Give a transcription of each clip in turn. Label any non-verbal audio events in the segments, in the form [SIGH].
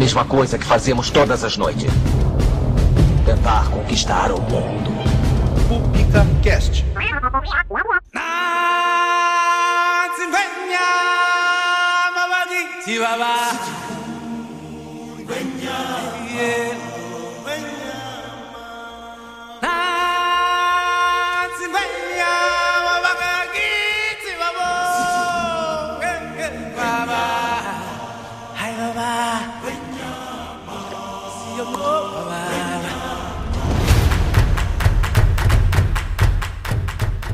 mesma coisa que fazemos todas as noites. Tentar conquistar o mundo. Pública Cast.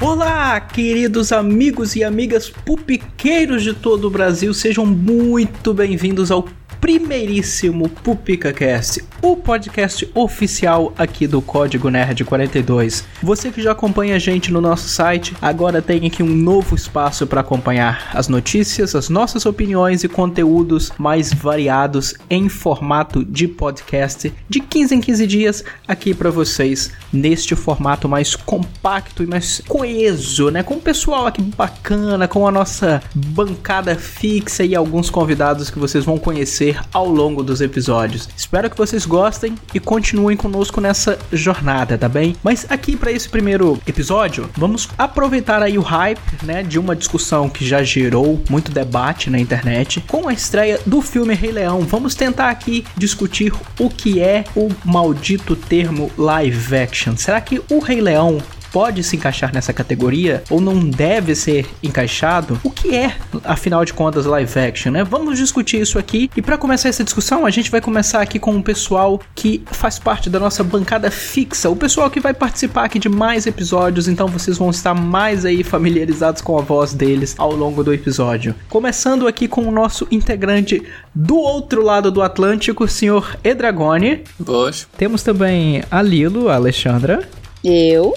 Olá, queridos amigos e amigas pupiqueiros de todo o Brasil, sejam muito bem-vindos ao primeiríssimo PupicaCast, o podcast oficial aqui do Código Nerd 42. Você que já acompanha a gente no nosso site, agora tem aqui um novo espaço para acompanhar as notícias, as nossas opiniões e conteúdos mais variados em formato de podcast de 15 em 15 dias aqui para vocês neste formato mais compacto e mais coeso, né? Com o pessoal aqui bacana, com a nossa bancada fixa e alguns convidados que vocês vão conhecer ao longo dos episódios. Espero que vocês gostem e continuem conosco nessa jornada, tá bem? Mas aqui para esse primeiro episódio, vamos aproveitar aí o hype, né, de uma discussão que já gerou muito debate na internet com a estreia do filme Rei Leão. Vamos tentar aqui discutir o que é o maldito termo live action. Será que o Rei Leão pode se encaixar nessa categoria ou não deve ser encaixado? O que é, afinal de contas, live action, né? Vamos discutir isso aqui. E para começar essa discussão, a gente vai começar aqui com o pessoal que faz parte da nossa bancada fixa, o pessoal que vai participar aqui de mais episódios, então vocês vão estar mais aí familiarizados com a voz deles ao longo do episódio. Começando aqui com o nosso integrante do outro lado do Atlântico, o senhor Edragone. Boas. Temos também a Lilo, a Alexandra. Eu.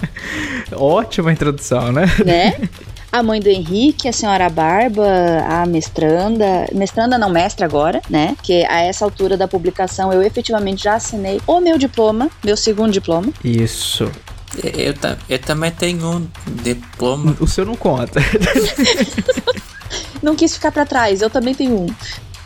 [LAUGHS] Ótima introdução, né? Né? [LAUGHS] A mãe do Henrique, a senhora Barba, a mestranda. Mestranda não, mestra agora, né? Que a essa altura da publicação eu efetivamente já assinei o meu diploma, meu segundo diploma. Isso. Eu, eu também tenho um diploma. O seu não conta. [LAUGHS] não quis ficar para trás, eu também tenho um.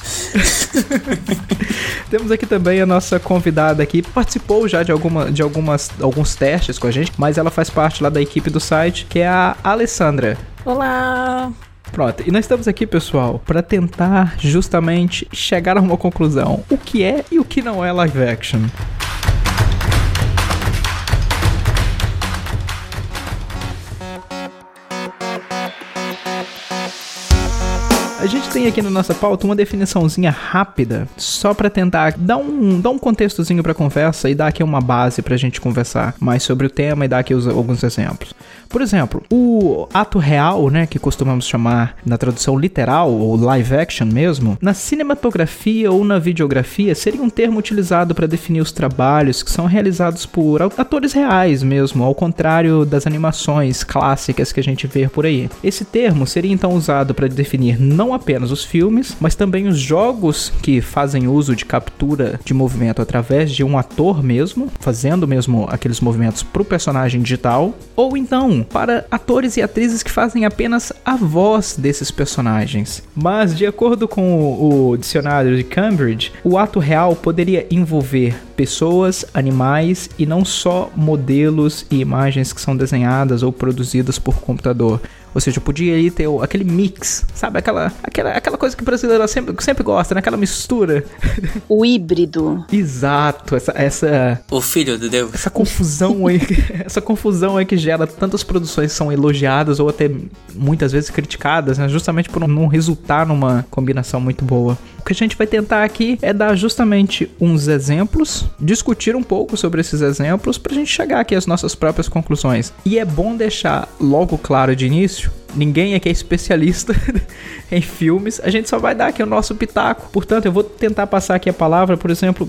[LAUGHS] Temos aqui também a nossa convidada aqui, participou já de, alguma, de algumas, alguns testes com a gente, mas ela faz parte lá da equipe do site, que é a Alessandra. Olá! Pronto, e nós estamos aqui, pessoal, para tentar justamente chegar a uma conclusão. O que é e o que não é live action. A gente tem aqui na nossa pauta uma definiçãozinha rápida, só para tentar dar um, dar um contextozinho pra conversa e dar aqui uma base pra gente conversar mais sobre o tema e dar aqui os, alguns exemplos. Por exemplo, o ato real, né, que costumamos chamar na tradução literal ou live action mesmo, na cinematografia ou na videografia seria um termo utilizado para definir os trabalhos que são realizados por atores reais mesmo, ao contrário das animações clássicas que a gente vê por aí. Esse termo seria então usado para definir não apenas os filmes, mas também os jogos que fazem uso de captura de movimento através de um ator mesmo, fazendo mesmo aqueles movimentos para o personagem digital, ou então para atores e atrizes que fazem apenas a voz desses personagens. Mas, de acordo com o, o dicionário de Cambridge, o ato real poderia envolver pessoas, animais e não só modelos e imagens que são desenhadas ou produzidas por computador. Ou seja, podia aí ter aquele mix, sabe? Aquela, aquela, aquela coisa que o brasileiro sempre, sempre gosta, né? Aquela mistura. [LAUGHS] O híbrido. Exato, essa, essa. O filho de Deus. Essa confusão aí. [LAUGHS] essa confusão aí que gera tantas produções que são elogiadas ou até muitas vezes criticadas, né? Justamente por não resultar numa combinação muito boa. O que a gente vai tentar aqui é dar justamente uns exemplos, discutir um pouco sobre esses exemplos pra gente chegar aqui às nossas próprias conclusões. E é bom deixar logo claro de início ninguém aqui é especialista [LAUGHS] em filmes, a gente só vai dar aqui o nosso pitaco. Portanto, eu vou tentar passar aqui a palavra, por exemplo,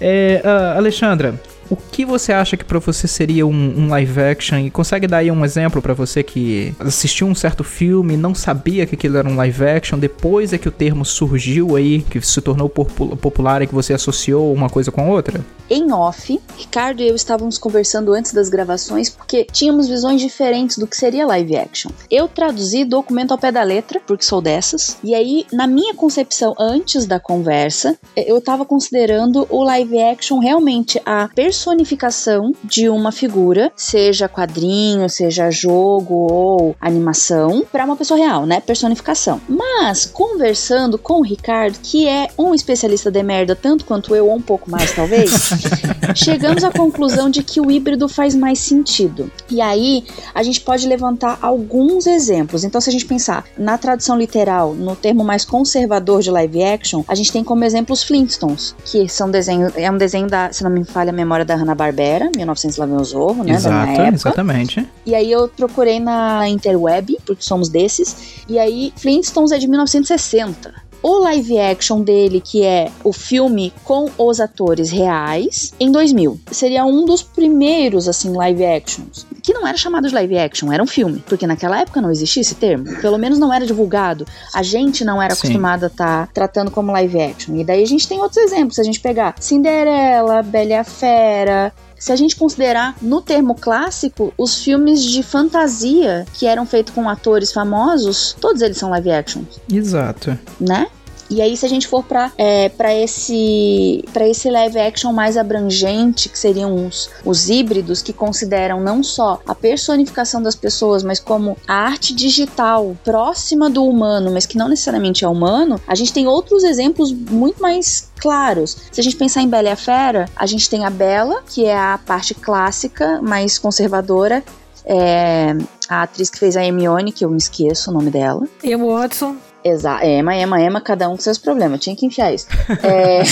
é, uh, Alexandra, O que você acha que pra você seria um, um live action? E consegue dar aí um exemplo pra você que assistiu um certo filme, não sabia que aquilo era um live action, depois é que o termo surgiu aí, que se tornou popu- popular e que você associou uma coisa com a outra? Em off, Ricardo e eu estávamos conversando antes das gravações porque tínhamos visões diferentes do que seria live action. Eu traduzi documento ao pé da letra, porque sou dessas, e aí, na minha concepção antes da conversa, eu estava considerando o live action realmente a personificação de uma figura, seja quadrinho, seja jogo ou animação, para uma pessoa real, né? Personificação. Mas, conversando com o Ricardo, que é um especialista de merda, tanto quanto eu, ou um pouco mais talvez, [LAUGHS] chegamos à conclusão de que o híbrido faz mais sentido. E aí, a gente pode levantar alguns exemplos. Então, se a gente pensar na tradução literal, no termo mais conservador de live action, a gente tem como exemplo os Flintstones, que são desenho, é um desenho da, se não me falha a memória, da Hanna-Barbera, 1900 lá vem o Zorro, né, Exato, exatamente. E aí eu procurei na interweb, porque somos desses, e aí Flintstones é de 1960. O live action dele, que é o filme com os atores reais, em 2000. Seria um dos primeiros, assim, live actions. Que não era chamado de live action, era um filme. Porque naquela época não existia esse termo. Pelo menos não era divulgado. A gente não era Sim. acostumado a estar tratando como live action. E daí a gente tem outros exemplos. Se a gente pegar Cinderela, Bela e a Fera, se a gente considerar no termo clássico, os filmes de fantasia que eram feitos com atores famosos, todos eles são live action, Exato. né? E aí, se a gente for para é, pra esse para esse live action mais abrangente, que seriam os, os híbridos, que consideram não só a personificação das pessoas, mas como a arte digital próxima do humano, mas que não necessariamente é humano, a gente tem outros exemplos muito mais claros. Se a gente pensar em Bela e a Fera, a gente tem a Bela, que é a parte clássica, mais conservadora, é, a atriz que fez a Hermione, que eu me esqueço o nome dela. Emma Watson. Exato, Ema, Ema, Ema, cada um com seus problemas, tinha que enfiar isso. É,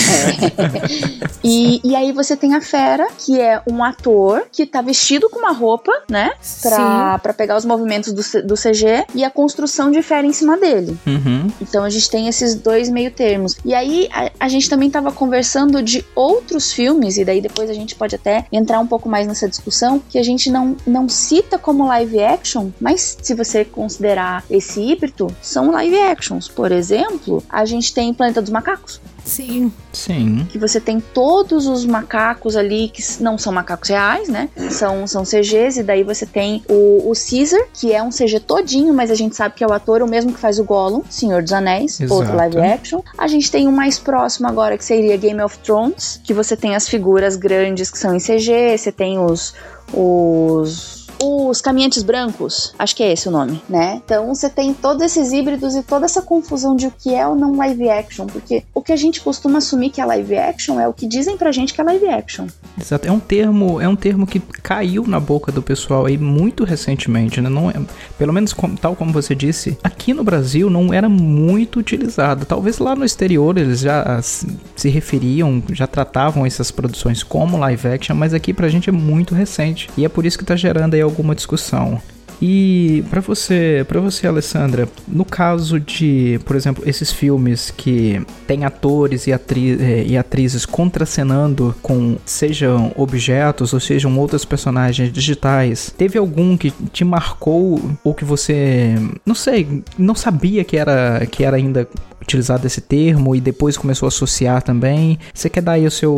[LAUGHS] e, e aí você tem a Fera, que é um ator que tá vestido com uma roupa, né? Pra, pra pegar os movimentos do, do CG e a construção de Fera em cima dele. Uhum. Então a gente tem esses dois meio termos. E aí a, a gente também tava conversando de outros filmes, e daí depois a gente pode até entrar um pouco mais nessa discussão, que a gente não, não cita como live action, mas se você considerar esse híbrido, são live actions. Por exemplo, a gente tem Planeta dos Macacos, Sim. Sim. que você tem todos os macacos ali que não são macacos reais, né? São, são CGs, e daí você tem o, o Caesar, que é um CG todinho, mas a gente sabe que é o ator, o mesmo que faz o Gollum, Senhor dos Anéis, Exato. outro live action. A gente tem um mais próximo agora, que seria Game of Thrones, que você tem as figuras grandes que são em CG, você tem os. os os caminhantes brancos, acho que é esse o nome, né? Então você tem todos esses híbridos e toda essa confusão de o que é ou não live action, porque o que a gente costuma assumir que é live action é o que dizem pra gente que é live action. Exato. É um termo, é um termo que caiu na boca do pessoal aí muito recentemente, né? Não é, pelo menos como- tal como você disse, aqui no Brasil não era muito utilizado. Talvez lá no exterior eles já se, referiam, já tratavam essas produções como live action, mas aqui pra gente é muito recente. E é por isso que tá gerando aí alguma discussão. E pra você, para você, Alessandra, no caso de, por exemplo, esses filmes que tem atores e, atri eh, e atrizes contracenando com sejam objetos ou sejam outros personagens digitais, teve algum que te marcou ou que você, não sei, não sabia que era que era ainda utilizado esse termo e depois começou a associar também? Você quer dar aí o seu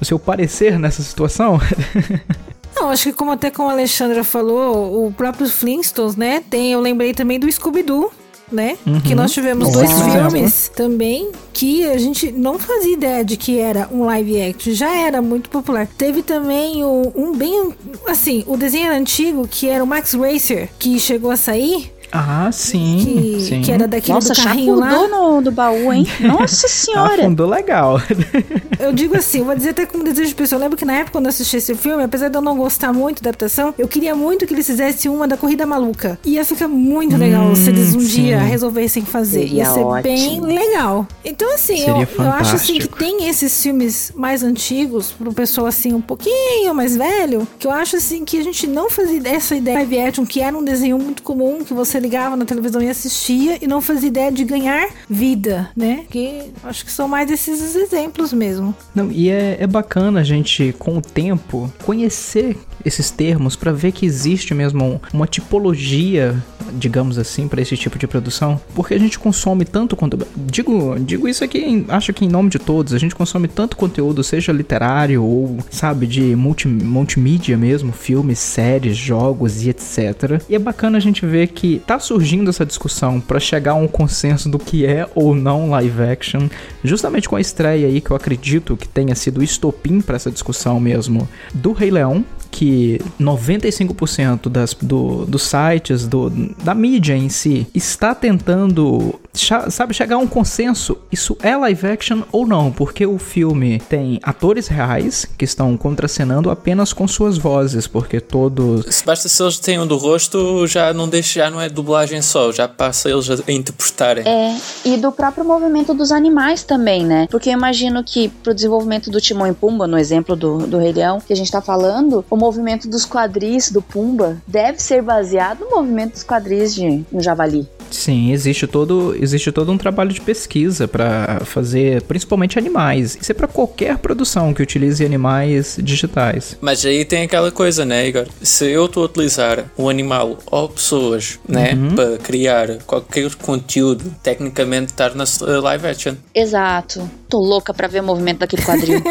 o seu parecer nessa situação? [LAUGHS] Não, acho que como até como a Alexandra falou, o próprio Flintstones, né? Tem, eu lembrei também do Scooby-Doo. Né? Que nós tivemos dois filmes também que a gente não fazia ideia de que era um live action, já era muito popular. Teve também o, um bem assim, o desenho era antigo que era o Max Racer, que chegou a sair, Ah, sim. que, sim. que era daquele Nossa, do carrinho lá. no, do baú, hein? [LAUGHS] Nossa senhora! Afundou legal. Eu digo assim, vou dizer até como desejo pessoal. Eu lembro que na época quando eu assisti esse filme, apesar de eu não gostar muito da adaptação, eu queria muito que eles fizessem uma da Corrida Maluca. Ia ficar muito legal se eles um sim. dia resolvessem fazer. Seria Ia ser ótimo. bem legal. Então, assim, eu, eu acho assim que tem esses filmes mais antigos, pro pessoal assim, um pouquinho mais velho, que eu acho assim que a gente não fazia essa ideia de live action, que era um desenho muito comum, que você ligava na televisão e assistia e não fazia ideia de ganhar vida, né? Que acho que são mais esses exemplos mesmo. Não, e é, é bacana a gente, com o tempo, conhecer esses termos para ver que existe mesmo uma tipologia, digamos assim, para esse tipo de produção, porque a gente consome tanto conteúdo. Digo, digo isso aqui, acho que em nome de todos, a gente consome tanto conteúdo, seja literário ou, sabe, de multi, multimídia mesmo, filmes, séries, jogos e etc. E é bacana a gente ver que tá surgindo essa discussão para chegar a um consenso do que é ou não live action, justamente com a estreia aí que eu acredito que tenha sido estopim para essa discussão mesmo do Rei Leão, que 95% das, do, dos sites, do, da mídia em si, está tentando, sabe, chegar a um consenso. Isso é live action ou não? Porque o filme tem atores reais que estão contracenando apenas com suas vozes, porque todos. Se basta se eles têm um do rosto, já não deixa, já não é dublagem só, já passa eles a interpretarem. É, e do próprio movimento dos animais também, né? Porque eu imagino que pro desenvolvimento do Timão e Pumba, no exemplo do, do Rei Leão, que a gente tá falando, o movimento dos quadris do Pumba deve ser baseado no movimento dos quadris de um javali. Sim, existe todo, existe todo um trabalho de pesquisa para fazer, principalmente animais. Isso é para qualquer produção que utilize animais digitais. Mas aí tem aquela coisa, né, Igor? Se eu estou a utilizar um animal ou pessoas, né, Uhum. para criar qualquer conteúdo, tecnicamente estar na live action. Exato. Tô louca pra ver o movimento daquele quadril. [LAUGHS]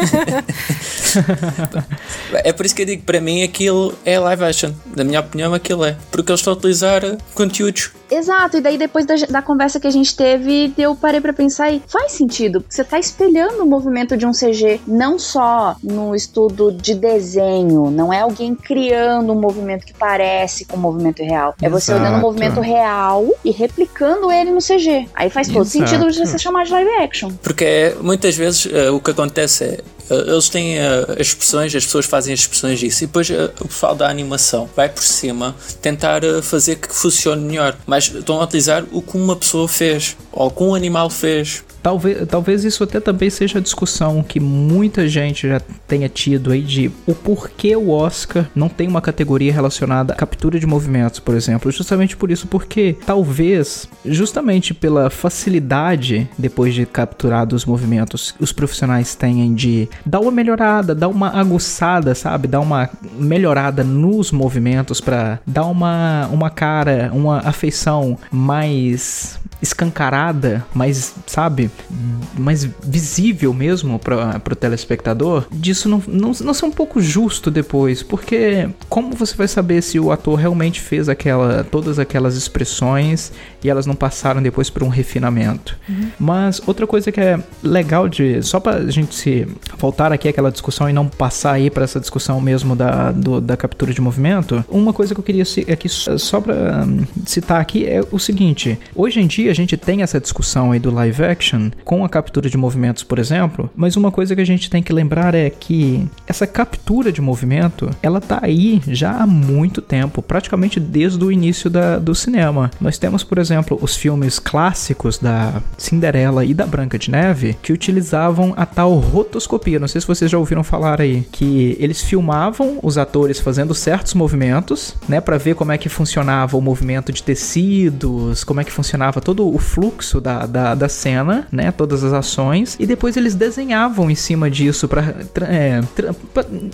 É por isso que eu digo, para mim aquilo é live action. Na minha opinião, aquilo é. Porque eles estão a utilizar conteúdos. Exato, e daí depois da, da conversa que a gente teve, eu parei pra pensar e faz sentido, porque você tá espelhando o movimento de um CG, não só no estudo de desenho, não é alguém criando um movimento que parece com o movimento real. É você olhando o Exato. movimento real e replicando ele no CG. Aí faz todo Exato. sentido de você chamar de live action. Porque muitas vezes eh, o que acontece é. Eh, eles têm eh, as expressões, as pessoas fazem as expressões disso, e depois eh, o pessoal da animação vai por cima tentar eh, fazer que funcione melhor, mas estão a utilizar o que uma pessoa fez ou o que um animal fez. Talvez, talvez isso até também seja a discussão que muita gente já tenha tido aí de o porquê o Oscar não tem uma categoria relacionada à captura de movimentos, por exemplo. Justamente por isso, porque talvez, justamente pela facilidade depois de capturados os movimentos, os profissionais tenham de dar uma melhorada, dar uma aguçada, sabe? Dar uma melhorada nos movimentos para dar uma, uma cara, uma afeição mais escancarada, mais, sabe, mais visível mesmo para o telespectador, disso não, não, não ser um pouco justo depois, porque como você vai saber se o ator realmente fez aquela todas aquelas expressões e elas não passaram depois por um refinamento? Mas outra coisa que é legal de só para a gente se voltar aqui àquela discussão e não passar aí para essa discussão mesmo da, do- da captura de movimento, uma coisa que eu queria aqui só para citar aqui é o seguinte: hoje em dia a gente tem essa discussão aí do live action com a captura de movimentos, por exemplo, mas uma coisa que a gente tem que lembrar é que essa captura de movimento ela tá aí já há muito tempo, praticamente desde o início da- do cinema. Nós temos, por exemplo, os filmes clássicos da Cinderela e da Branca de Neve que utilizavam a tal rotoscopia. Não sei se vocês já ouviram falar aí que eles filmavam os atores fazendo certos movimentos, né, para ver como é que funcionava o movimento de tecidos, como é que funcionava todo o fluxo da, da, da cena, né, todas as ações, e depois eles desenhavam em cima disso para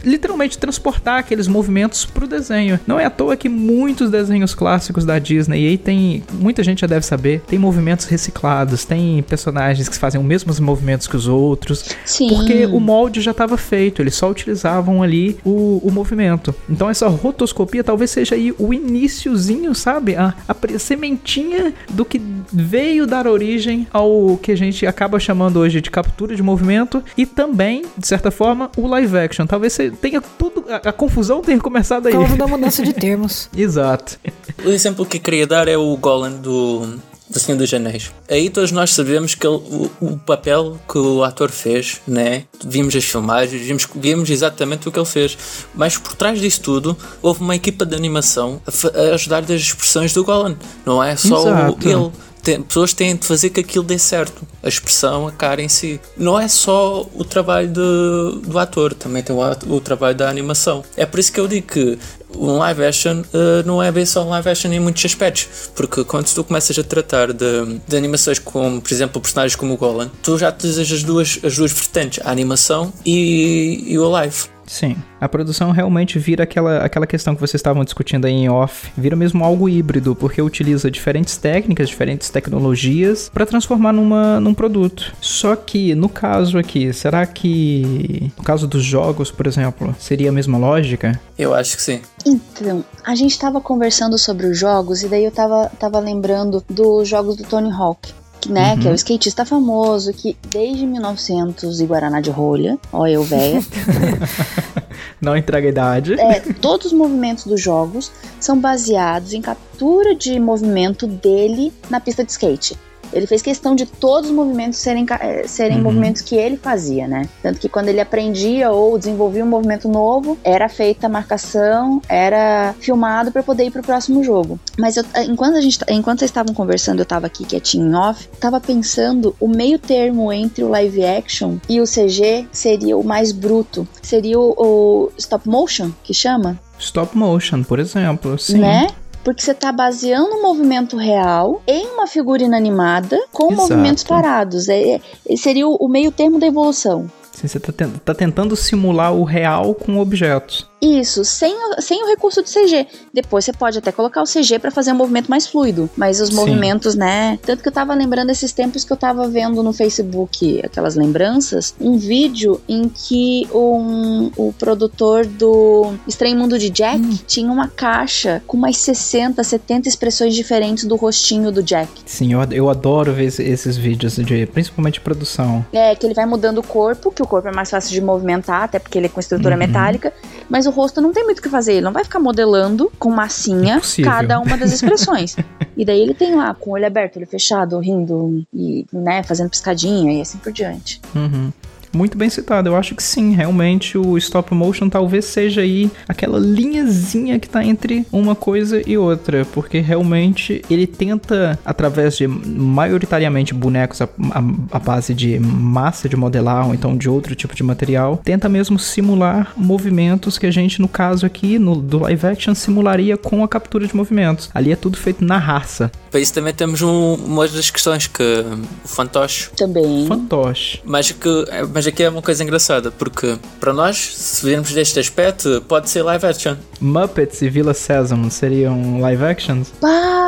literalmente transportar aqueles movimentos pro desenho. Não é à toa que muitos desenhos clássicos da Disney aí tem, muita gente já deve saber, tem movimentos reciclados, tem personagens que fazem os mesmos movimentos que os outros, Sim. porque o molde já estava feito, eles só utilizavam ali o, o movimento. Então essa rotoscopia talvez seja aí o iniciozinho, sabe? A, a sementinha do que veio dar origem ao que a gente acaba chamando hoje de captura de movimento e também, de certa forma, o live action. Talvez você tenha tudo, a, a confusão tenha começado aí. Por causa da [LAUGHS] mudança de termos. Exato. O exemplo que eu queria dar é o Golan do, do Senhor dos Anéis. Aí todos nós sabemos que ele- o, o papel que o ator fez, né? Vimos as filmagens, vimos, vimos exatamente o que ele fez. Mas por trás disso tudo, houve uma equipa de animação a, a ajudar das expressões do Golan. Não é só o- ele. Tem- pessoas têm de fazer que aquilo dê certo. A expressão, a cara em si. Não é só o trabalho de- do ator, também tem o, o trabalho da animação. É por isso que eu digo que um live action uh, não é bem só um live action em muitos aspectos, porque quando tu começas a tratar de, de animações como, por exemplo, personagens como o Golan, tu já utilizas as duas, as duas vertentes, a animação e, e o live. Sim. A produção realmente vira aquela, aquela questão que vocês estavam discutindo aí em off, vira mesmo algo híbrido, porque utiliza diferentes técnicas, diferentes tecnologias para transformar numa, num produto. Só que no caso aqui, será que no caso dos jogos, por exemplo, seria a mesma lógica? Eu acho que sim. Então, a gente tava conversando sobre os jogos e daí eu tava, tava lembrando dos jogos do Tony Hawk. Que, né, Uhum. que é o skatista famoso que desde 1900 e Guaraná de rolha, ó eu véia, [LAUGHS] Não entrega a idade. é, todos os movimentos dos jogos são baseados em captura de movimento dele na pista de skate. Ele fez questão de todos os movimentos serem, eh, serem Uhum. movimentos que ele fazia, né? Tanto que quando ele aprendia ou desenvolvia um movimento novo, era feita a marcação, era filmado para poder ir pro próximo jogo. Mas eu- enquanto, a gente, enquanto vocês estavam conversando, eu tava aqui quietinho em off, tava pensando o meio termo entre o live action e o CG seria o mais bruto. Seria o, o stop motion, que chama? Stop motion, por exemplo, sim. né? Porque você tá baseando um movimento real em uma figurina animada com Exato. movimentos parados. É, é- seria o, meio termo da evolução. Sim, você tá, ten- tá tentando simular o real com objetos. Isso, sem, o- sem o recurso de CG. Depois você pode até colocar o CG pra fazer um movimento mais fluido. Mas os Sim. movimentos, né? Tanto que eu tava lembrando esses tempos que eu tava vendo no Facebook, aquelas lembranças, um vídeo em que um, o produtor do Estranho Mundo de Jack tinha uma caixa com umas 60, 70 expressões diferentes do rostinho do Jack. Sim, eu, eu adoro ver esse- esses vídeos, de, principalmente de produção. É, que ele vai mudando o corpo, que o corpo é mais fácil de movimentar, até porque ele é com estrutura Uhum. metálica, mas o rosto não tem muito o que fazer, ele não vai ficar modelando com massinha Impossível. cada uma das [LAUGHS] expressões. e daí ele tem lá, com o olho aberto, olho fechado, rindo e, né, fazendo piscadinha e assim por diante. Uhum. Muito bem citado. Eu acho que sim, realmente o stop motion talvez seja aí aquela linhazinha que tá entre uma coisa e outra, porque realmente ele tenta, através de maioritariamente bonecos a, a- a base de massa de modelar ou então de outro tipo de material, tenta mesmo simular movimentos que a gente, no caso aqui, no do live action, simularia com a captura de movimentos. Ali é tudo feito na raça. Para isso também temos um- uma das questões que o fantoche Também. Fantoche. Mas, que, mas aqui é uma coisa engraçada, porque para nós, se virmos deste aspecto, pode ser live action. Muppets e Villa Sesame seriam live actions? Pá,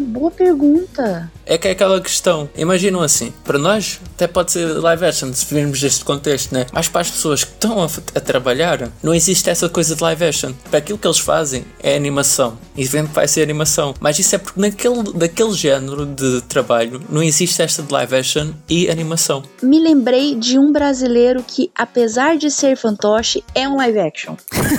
boa pergunta. É que é aquela questão, imaginam assim, para nós até pode ser live action se virmos deste contexto, né? Mas para as pessoas que estão a, a trabalhar, não existe essa coisa de live action. Para aquilo que eles fazem é animação. E vem que vai ser animação. Mas isso é porque naquele, daquele género de trabalho não existe esta de live action e animação. Me lembrei de um brasileiro que, apesar de ser fantoche, é um live action.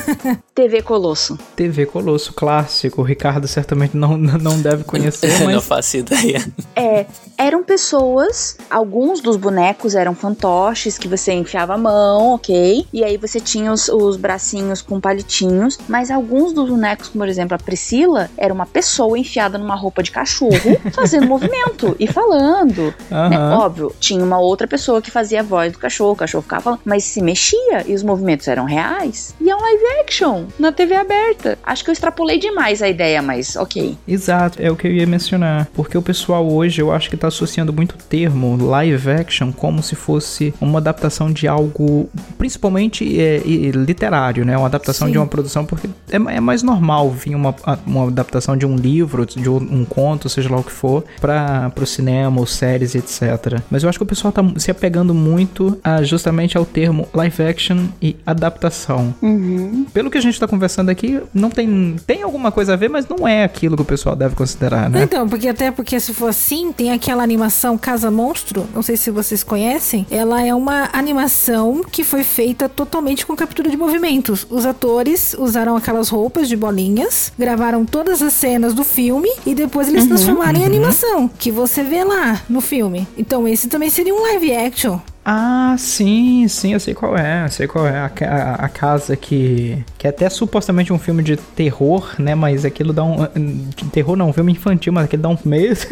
[LAUGHS] TV Colosso. TV Colosso, clássico. O Ricardo certamente não, [LAUGHS] não deve conhecer, [LAUGHS] não mas faço ideia. É, eram pessoas, alguns dos bonecos eram fantoches que você enfiava a mão, ok? E aí você tinha os, os bracinhos com palitinhos, mas alguns dos bonecos, por exemplo a Priscila, era uma pessoa enfiada numa roupa de cachorro, [LAUGHS] fazendo movimento e falando. né? Aham. Óbvio, tinha uma outra pessoa que fazia a voz do cachorro, o cachorro ficava falando, mas se mexia e os movimentos eram reais. E é um live action na TV aberta. Acho que eu extrapolei demais a ideia, mas ok. Exato, é o que eu ia mencionar. Porque o pessoal hoje, eu acho que tá associando muito o termo live action como se fosse uma adaptação de algo, principalmente é, literário, né? Uma adaptação Sim. de uma produção, porque é, é mais normal vir uma, uma adaptação de um livro, de um, um conto, seja lá o que for, para o cinema ou séries, etc. Mas eu acho que o pessoal tá se apegando muito a, justamente ao termo live action e adaptação. Uhum. Pelo que a gente tá conversando aqui, não tem. Tem alguma coisa a ver, mas não é aquilo que o pessoal deve considerar, né? Então, porque até porque se for assim, tem aquela animação Casa Monstro, não sei se vocês conhecem. Ela é uma animação que foi feita totalmente com captura de movimentos. Os atores usaram aquelas roupas de bolinhas, gravaram todas as cenas do filme e depois eles transformaram em animação, que você vê lá no filme. Então, esse também seria um live action. Ah, sim, sim, eu sei qual é. Eu sei qual é. A, a, a casa que. Que é até supostamente um filme de terror, né? Mas aquilo dá um. de terror não, um filme infantil, mas aquilo dá um medo. [LAUGHS]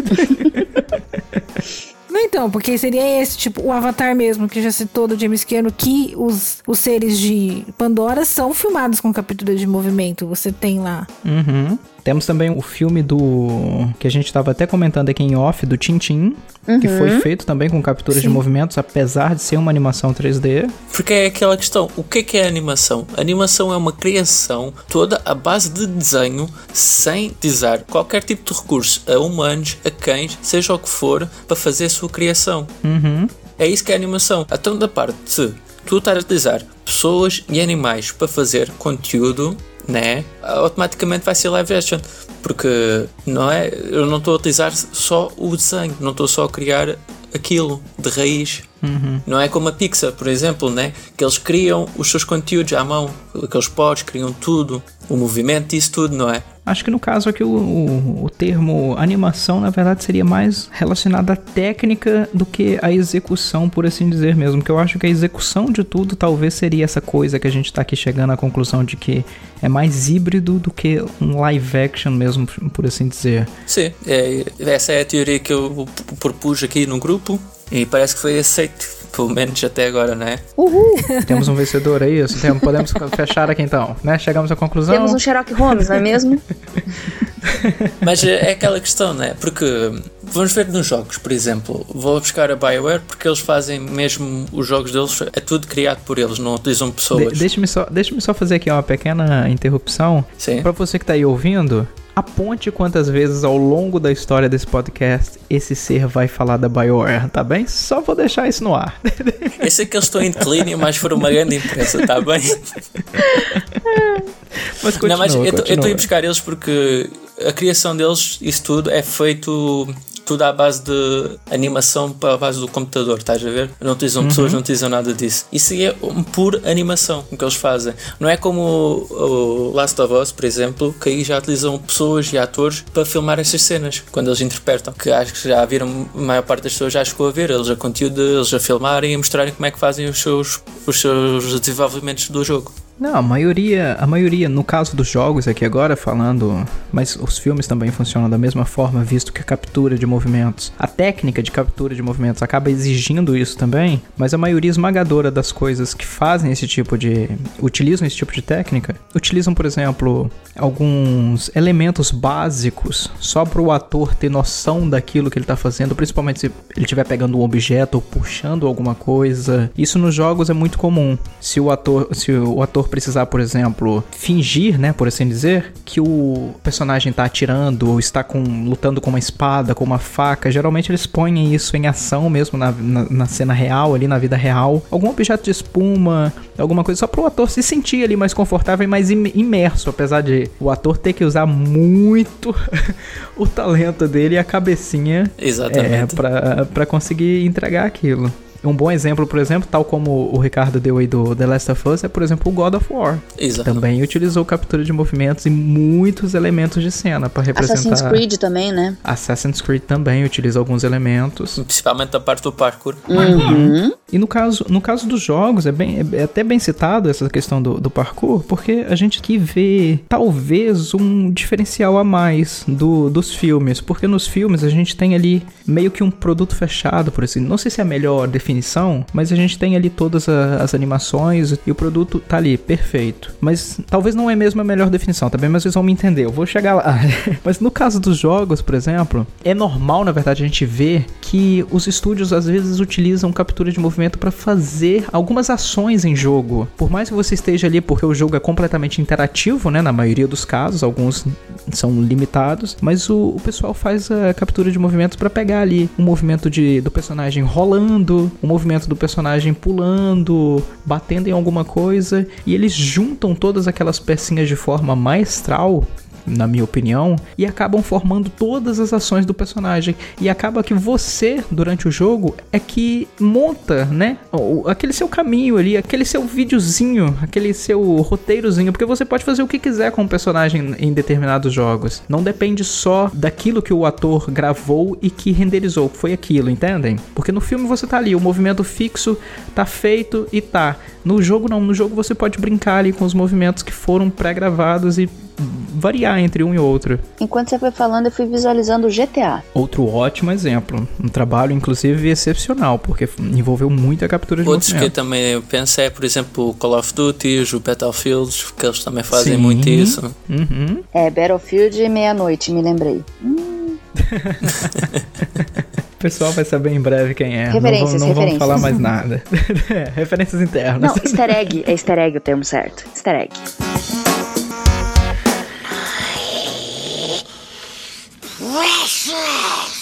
Não, então, então, porque seria esse, tipo, o Avatar mesmo, que já citou do James Cameron, que os, os seres de Pandora são filmados com captura de movimento. Você tem lá. Uhum. Temos também o filme do. que a gente estava até comentando aqui em off, do Tintin, que foi feito também com captura de movimentos, apesar de ser uma animação 3D. Porque é aquela questão, o que é animação? Animação é uma criação toda à base de desenho, sem utilizar qualquer tipo de recurso a humanos, a cães, seja o que for, para fazer a sua criação. Uhum. É isso que é animação. Então, da parte de tu estar a utilizar pessoas e animais para fazer conteúdo, né? Automaticamente vai ser live action. Porque não é, eu não estou a utilizar só o desenho, não estou só a criar aquilo de raiz. Não é como a Pixar, por exemplo, né? que eles criam os seus conteúdos à mão, aqueles pods, criam tudo, o movimento, isso tudo, não é? Acho que no caso aqui o, o, o termo animação, na verdade, seria mais relacionado à técnica do que à execução, por assim dizer mesmo. Que eu acho que a execução de tudo talvez seria essa coisa que a gente tá aqui chegando à conclusão de que é mais híbrido do que um live action mesmo, por assim dizer. Sim, é, essa é a teoria que eu propus aqui no grupo e parece que foi aceito, [LAUGHS] pelo menos até agora, não é? [LAUGHS] Temos um vencedor aí, isso. Temos- podemos fechar aqui então, né? Chegamos à conclusão. Temos um Sherlock Holmes, não é mesmo? [LAUGHS] Mas é é aquela questão, né? Porque vamos ver nos jogos, por exemplo, vou buscar a BioWare porque eles fazem mesmo os jogos deles, é tudo criado por eles, não utilizam De- pessoas. Deixa-me só, deixa só fazer aqui uma pequena interrupção. Sim. Pra você que tá aí ouvindo, aponte quantas vezes ao longo da história desse podcast esse ser vai falar da BioWare, tá bem? Só vou deixar isso no ar. [LAUGHS] Eu sei que eles estão em declínio, mas foram uma grande empresa, está bem? [LAUGHS] Mas continua, não, mas eu estou a ir buscar eles porque a criação deles, isso tudo, é feito tudo à base de animação para a base do computador, estás a ver? Não utilizam Uhum. pessoas, não utilizam nada disso. Isso é um puro animação o que eles fazem. Não é como o, o Last of Us, por exemplo, que aí já utilizam pessoas e atores para filmar essas cenas quando eles interpretam. Que acho que já viram, a maior parte das pessoas já chegou a ver, eles a conteúdo, eles a filmarem e a mostrarem como é que fazem os seus, os seus desenvolvimentos do jogo. Não, a maioria, a maioria, no caso dos jogos aqui agora falando, mas os filmes também funcionam da mesma forma, visto que a captura de movimentos, a técnica de captura de movimentos acaba exigindo isso também, mas a maioria esmagadora das coisas que fazem esse tipo de, utilizam esse tipo de técnica, utilizam, por exemplo, alguns elementos básicos só para o ator ter noção daquilo que ele tá fazendo, principalmente se ele estiver pegando um objeto ou puxando alguma coisa. Isso nos jogos é muito comum. Se o ator, se o ator precisar, por exemplo, fingir, né, por assim dizer, que o personagem tá atirando ou está com, lutando com uma espada, com uma faca, geralmente eles põem isso em ação mesmo na, na, na cena real, ali na vida real. Algum objeto de espuma, alguma coisa, só pro ator se sentir ali mais confortável e mais im- imerso, apesar de o ator ter que usar muito [LAUGHS] o talento dele e a cabecinha é, Exatamente. pra, pra conseguir entregar aquilo. Um bom exemplo, por exemplo, tal como o Ricardo deu aí do The Last of Us, é, por exemplo, o God of War. Exato. Também utilizou captura de movimentos e muitos elementos de cena para representar. Assassin's Creed também, né? Assassin's Creed também utiliza alguns elementos. Principalmente a parte do parkour. Uhum. E no caso, no caso dos jogos, é, bem, é até bem citado essa questão do, do parkour, porque a gente aqui vê talvez um diferencial a mais do, dos filmes. Porque nos filmes a gente tem ali meio que um produto fechado, por assim. Não sei se é a melhor definição, mas a gente tem ali todas a- as animações e o produto tá ali, perfeito. Mas talvez não é mesmo a melhor definição, também, mas vocês vão me entender. Eu vou chegar lá. [LAUGHS] mas no caso dos jogos, por exemplo, é normal, na verdade, a gente ver que os estúdios às vezes utilizam captura de movimento para fazer algumas ações em jogo. Por mais que você esteja ali, porque o jogo é completamente interativo, né? Na maioria dos casos, alguns são limitados, mas o, o pessoal faz a captura de movimentos para pegar ali um movimento de, do personagem rolando, o movimento do personagem pulando, batendo em alguma coisa, e eles juntam todas aquelas pecinhas de forma maestral na minha opinião, e acabam formando todas as ações do personagem. E acaba que você, durante o jogo, é que monta, né? Aquele seu caminho ali, aquele seu videozinho, aquele seu roteirozinho, porque você pode fazer o que quiser com o personagem em determinados jogos. Não depende só daquilo que o ator gravou e que renderizou, foi aquilo, entendem? Porque no filme você tá ali, o movimento fixo tá feito e tá. No jogo não, no jogo você pode brincar ali com os movimentos que foram pré-gravados e variar entre um e outro. Enquanto você foi falando, eu fui visualizando o GTA. Outro ótimo exemplo. Um trabalho, inclusive, excepcional, porque envolveu muita captura de Outros que movimento. também eu penso é, por exemplo, o Call of Duty, o Battlefield, que eles também fazem Sim. muito isso. Uhum. É, Battlefield e meia-noite, me lembrei. [LAUGHS] O pessoal vai saber em breve quem é. Referências, não, vamos- não vamos falar mais nada. [LAUGHS] É, referências internas. Não, easter egg. É easter egg o termo certo. Easter egg. precious.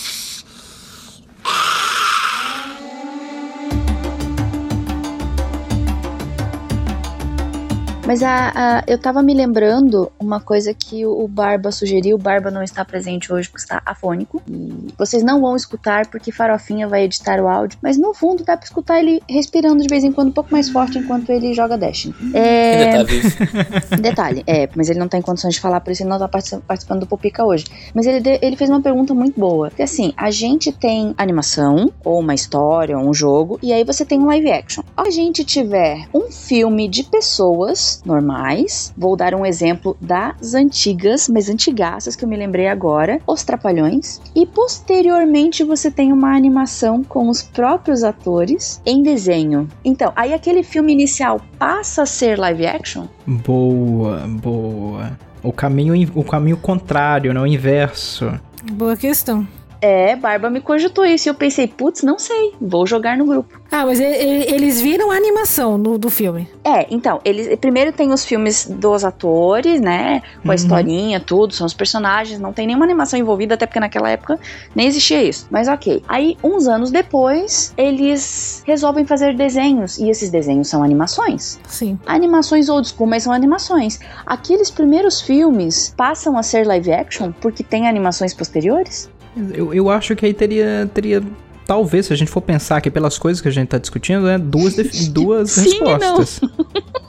Mas a, a- eu tava me lembrando uma coisa que o Barba sugeriu. O Barba não está presente hoje porque está afônico. E vocês não vão escutar porque Farofinha vai editar o áudio. Mas no fundo dá pra escutar ele respirando de vez em quando um pouco mais forte enquanto ele joga Dash. É... Ainda tá vivo. Detalhe, é, mas ele não tá em condições de falar, por isso ele não tá partici- participando do Popica hoje. Mas ele, ele fez uma pergunta muito boa. Que assim, a gente tem animação, ou uma história, ou um jogo, e aí você tem um live action. A gente tiver um filme de pessoas normais, vou dar um exemplo das antigas, mas antigaças que eu me lembrei agora, Os Trapalhões, e posteriormente você tem uma animação com os próprios atores em desenho. Então, aí aquele filme inicial passa a ser live action? Boa, boa. O caminho, in- o caminho contrário, né? O inverso. Boa questão. É, Barba me cogitou isso e eu pensei, putz, não sei, vou jogar no grupo. Ah, mas eles viram a animação no- do filme. É, então, eles primeiro tem os filmes dos atores, né? Com a Uhum. historinha, tudo, são os personagens, não tem nenhuma animação envolvida, até porque naquela época nem existia isso. Mas ok. Aí, uns anos depois, eles resolvem fazer desenhos, e esses desenhos são animações. Sim. Animações old school, mas são animações. Aqueles primeiros filmes passam a ser live action porque tem animações posteriores? Eu, eu acho que aí teria, teria. Talvez, se a gente for pensar aqui pelas coisas que a gente tá discutindo, né? Duas, [LAUGHS] duas Sim e não. respostas. [LAUGHS]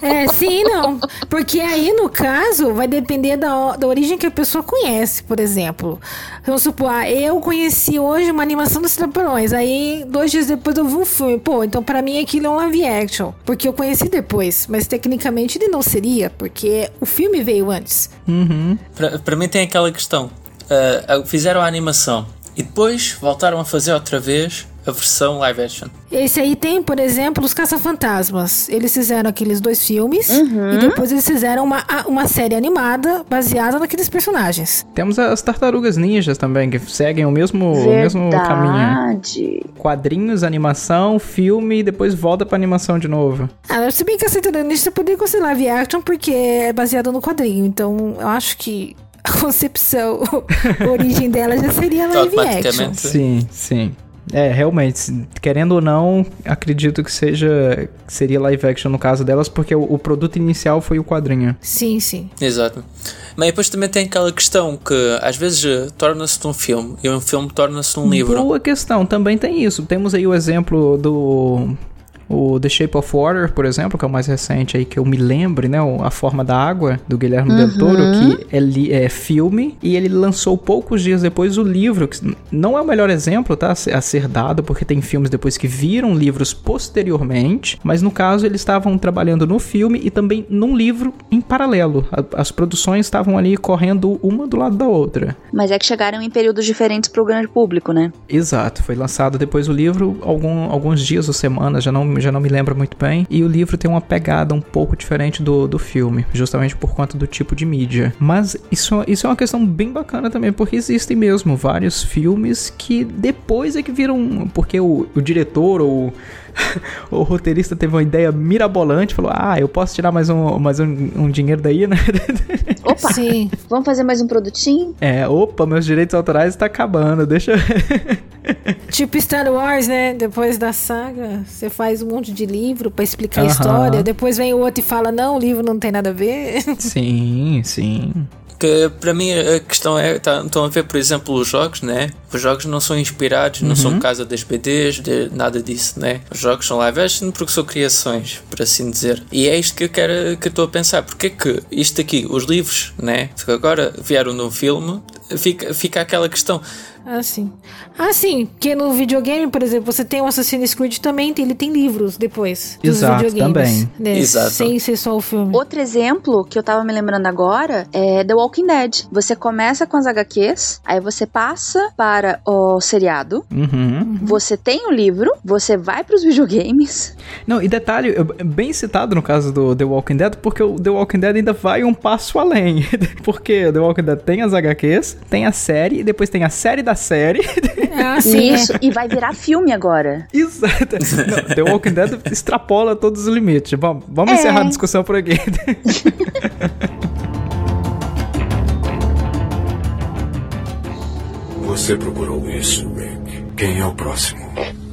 É, sim e não. Porque aí, no caso, vai depender da, da origem que a pessoa conhece, por exemplo. Vamos supor, ah, eu conheci hoje uma animação dos Trapalhões. Aí, dois dias depois, eu vi um filme. Pô, então pra mim aquilo é um live action. Porque eu conheci depois. Mas tecnicamente ele não seria, porque o filme veio antes. Uhum. Para para mim tem aquela questão. Ah, fizeram a animação e depois voltaram a fazer outra vez a versão live action. Esse aí tem, por exemplo, os Caça-Fantasmas. Eles fizeram aqueles dois filmes Uhum. e depois eles fizeram uma, uma série animada baseada naqueles personagens. Temos as tartarugas ninjas também, que seguem o mesmo, o mesmo caminho. Quadrinhos, animação, filme e depois volta pra animação de novo. Ah, se bem que a Centenarista poderia considerar live action porque é baseado no quadrinho. Então, eu acho que concepção, a origem dela já seria live action. Sim, sim. É, realmente, querendo ou não, acredito que seja que seria live action no caso delas, porque o, o produto inicial foi o quadrinho. Sim, sim. Exato. Mas depois também tem aquela questão que às vezes eh, torna-se um filme e um filme torna-se um livro. Boa questão, também tem isso. Temos aí o exemplo do o The Shape of Water, por exemplo, que é o mais recente aí que eu me lembre, né? o A Forma da Água, do Guilherme Del Toro, que é, li- é filme, e ele lançou poucos dias depois o livro, que não é o melhor exemplo, tá? A ser- dado, porque tem filmes depois que viram livros posteriormente, mas no caso eles estavam trabalhando no filme e também num livro em paralelo. As produções estavam ali correndo uma do lado da outra. Mas é que chegaram em períodos diferentes pro grande público, né? Exato, foi lançado depois o livro, algum- alguns dias ou semanas, já não, já não me lembro muito bem. E o livro tem uma pegada um pouco diferente do, do filme, justamente por conta do tipo de mídia. Mas isso, isso é uma questão bem bacana também, porque existem mesmo vários filmes que depois é que viram. Porque o, o diretor ou [LAUGHS] o roteirista teve uma ideia mirabolante, falou: Ah, eu posso tirar mais um, mais um, um dinheiro daí, né? [LAUGHS] Opa, Sim. vamos fazer mais um produtinho? É, opa, meus direitos autorais tá acabando, deixa eu. [LAUGHS] Tipo Star Wars, né? Depois da saga, você faz um monte de livro pra explicar a Aham. história. Depois vem o outro e fala: não, o livro não tem nada a ver. sim, sim. Que para mim a questão é, tá, estão a ver, por exemplo, os jogos, né? Por Os jogos não são inspirados, não são casa das BDs, de, nada disso, né? Os jogos são live action porque são criações, por assim dizer. E é isto que eu quero que eu estou a pensar. Porque é que isto aqui, os livros, né? Que agora vieram num filme, fica, fica aquela questão. Ah, sim. Ah, sim, porque no videogame, por exemplo, você tem o Assassin's Creed também, ele tem livros depois. Dos Exato, videogames, também. né? Exato. Sem ser só o filme. Outro exemplo que eu tava me lembrando agora é The Walking Dead. Você começa com as HQs, aí você passa para o seriado, Uhum. você tem o livro, você vai pros videogames. Não, e detalhe, bem citado no caso do The Walking Dead, porque o The Walking Dead ainda vai um passo além. [LAUGHS] porque o The Walking Dead tem as HQs, tem a série, e depois tem a série da série. [LAUGHS] Ah, sim. Isso, e vai virar filme agora. Exato. Não, The Walking Dead extrapola todos os limites. Vamos, vamos É. encerrar a discussão por aqui. [LAUGHS] Você procurou isso, Rick. Quem é o próximo?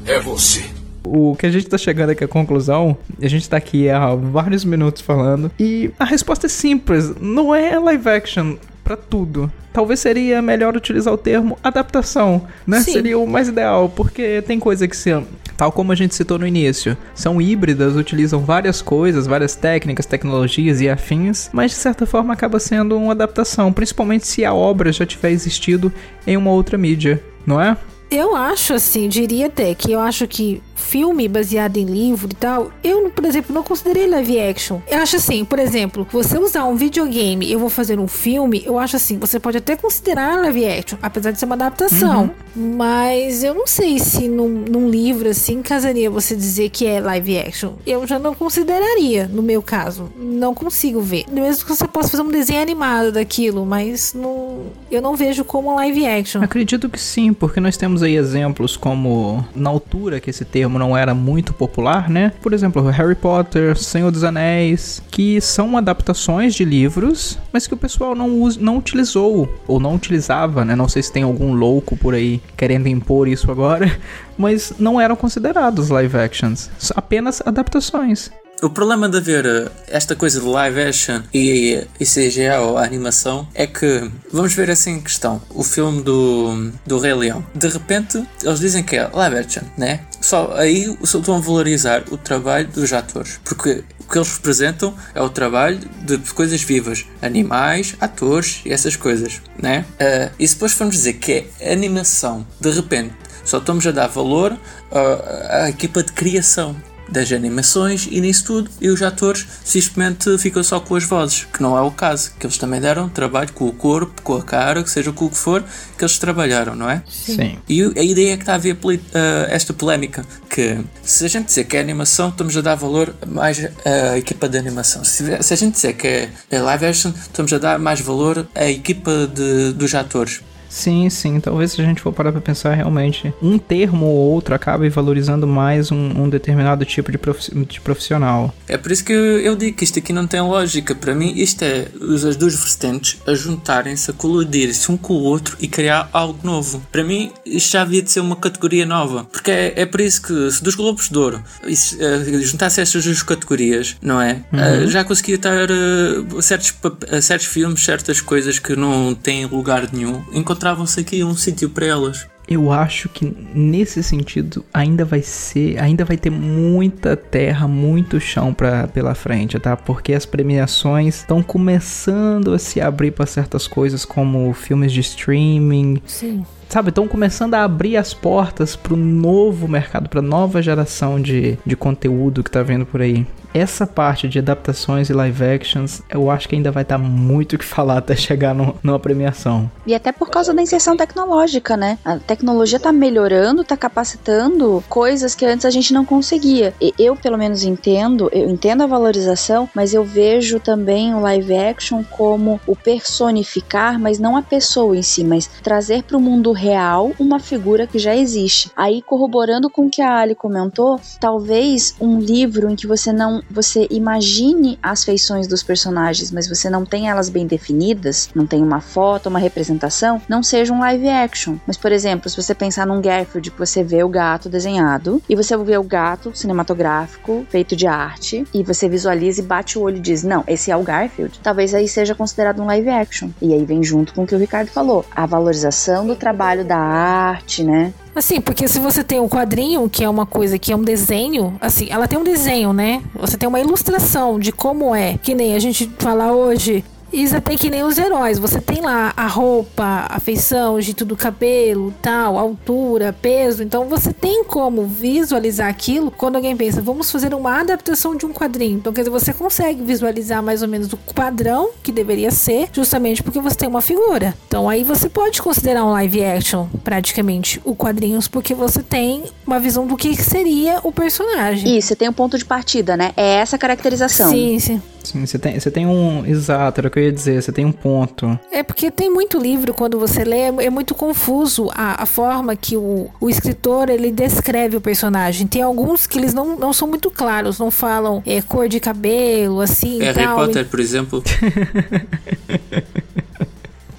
É você. O que a gente tá chegando aqui à conclusão, a gente tá aqui há vários minutos falando, e a resposta é simples, não é live action pra tudo. Talvez seria melhor utilizar o termo adaptação, né? Sim. Seria o mais ideal, porque tem coisa que se Tal como a gente citou no início, são híbridas, utilizam várias coisas, várias técnicas, tecnologias e afins, mas de certa forma acaba sendo uma adaptação, principalmente se a obra já tiver existido em uma outra mídia, não é? Eu acho assim, diria até que eu acho que filme baseado em livro e tal, eu, por exemplo, não considerei live action. Eu acho assim, por exemplo, você usar um videogame, eu vou fazer um filme, eu acho assim, você pode até considerar live action, apesar de ser uma adaptação. Mas eu não sei se num, num livro assim casaria você dizer que é live action. Eu já não consideraria, no meu caso. Não consigo ver. Mesmo que você possa fazer um desenho animado daquilo, mas não, eu não vejo como live action. Acredito que sim, porque nós temos aí exemplos como na altura que esse termo não era muito popular, né? Por exemplo, Harry Potter, Senhor dos Anéis, que são adaptações de livros, mas que o pessoal não, não utilizou ou não utilizava, né? Não sei se tem algum louco por aí querendo impor isso agora, [LAUGHS] mas não eram considerados live actions, apenas adaptações. O problema de haver eh, esta coisa de live action e, e CGI ou animação é que, vamos ver assim em questão, o filme do, do Rei Leão. De repente, eles dizem que é live action, né? Só aí estão a valorizar o trabalho dos atores. Porque o que eles representam é o trabalho de coisas vivas, animais, atores e essas coisas, né? Eh, e se depois formos dizer que é animação, de repente, só estamos a dar valor ah, à equipa de criação das animações e nisso tudo, e os atores simplesmente ficam só com as vozes, que não é o caso, que eles também deram trabalho com o corpo, com a cara, que seja com o que for, que eles trabalharam, não é? Sim. E a ideia é que está a haver ah, esta polémica, que se a gente dizer que é animação, estamos a dar valor mais à equipa de animação. Se, se a gente disser que é, é live action, estamos a dar mais valor à equipa de, dos atores. Sim, sim. Talvez se a gente for parar pra pensar realmente, um termo ou outro acabe valorizando mais um, um determinado tipo de, de profissional. É por isso que eu, digo que isto aqui não tem lógica. Para mim, isto é os as duas vertentes a juntarem-se, a colidirem-se um com o outro e criar algo novo. Para mim, isto já havia de ser uma categoria nova. Porque é, é por isso que, se dos Globos de Ouro isso, eh, juntasse estas duas categorias, não é? Eh, já conseguia estar eh, certos, certos filmes, certas coisas que não têm lugar nenhum, encontravam-se aqui um sítio para elas. Eu acho que nesse sentido ainda vai ser, ainda vai ter muita terra, muito chão pra, pela frente, tá? Porque as premiações estão começando a se abrir para certas coisas como filmes de streaming, Sim. Sabe? Estão começando a abrir as portas pro novo mercado, pra nova geração de, de conteúdo que tá vindo por aí. Essa parte de adaptações e live actions, eu acho que ainda vai dar muito o que falar até chegar no, numa premiação. E até por causa da inserção tecnológica, né? A tecnologia tá melhorando, tá capacitando coisas que antes a gente não conseguia. E eu, pelo menos, entendo, eu entendo a valorização, mas eu vejo também o live action como o personificar, mas não a pessoa em si, mas trazer para o mundo real uma figura que já existe. Aí, corroborando com o que a Ali comentou, talvez um livro em que você não você imagine as feições dos personagens, mas você não tem elas bem definidas, não tem uma foto, uma representação, não seja um live action. Mas, por exemplo, se você pensar num Garfield, que você vê o gato desenhado e você vê o gato cinematográfico feito de arte e você visualiza e bate o olho e diz: Não, esse é o Garfield. Talvez aí seja considerado um live action. E aí vem junto com o que o Ricardo falou: a valorização do trabalho da arte, né? Assim, porque se você tem um quadrinho, que é uma coisa que é um desenho, assim, ela tem um desenho, né? Você tem uma ilustração de como é, que nem a gente fala hoje, isso até que nem os heróis. Você tem lá a roupa, a feição, o jeito do cabelo, tal, altura, peso. Então você tem como visualizar aquilo quando alguém pensa, vamos fazer uma adaptação de um quadrinho. Então, quer dizer, você consegue visualizar mais ou menos o padrão que deveria ser, justamente porque você tem uma figura. Então aí você pode considerar um live action, praticamente, o quadrinhos, porque você tem uma visão do que seria o personagem. Isso, você tem um ponto de partida, né? É essa caracterização. Sim, sim. Sim, você tem, você tem um. Exato, era o que eu ia dizer, você tem um ponto. É porque tem muito livro, quando você lê, é muito confuso a, a forma que o, o escritor ele descreve o personagem. Tem alguns que eles não, não são muito claros, não falam é, cor de cabelo, assim. Harry tal, Potter, por exemplo. [LAUGHS]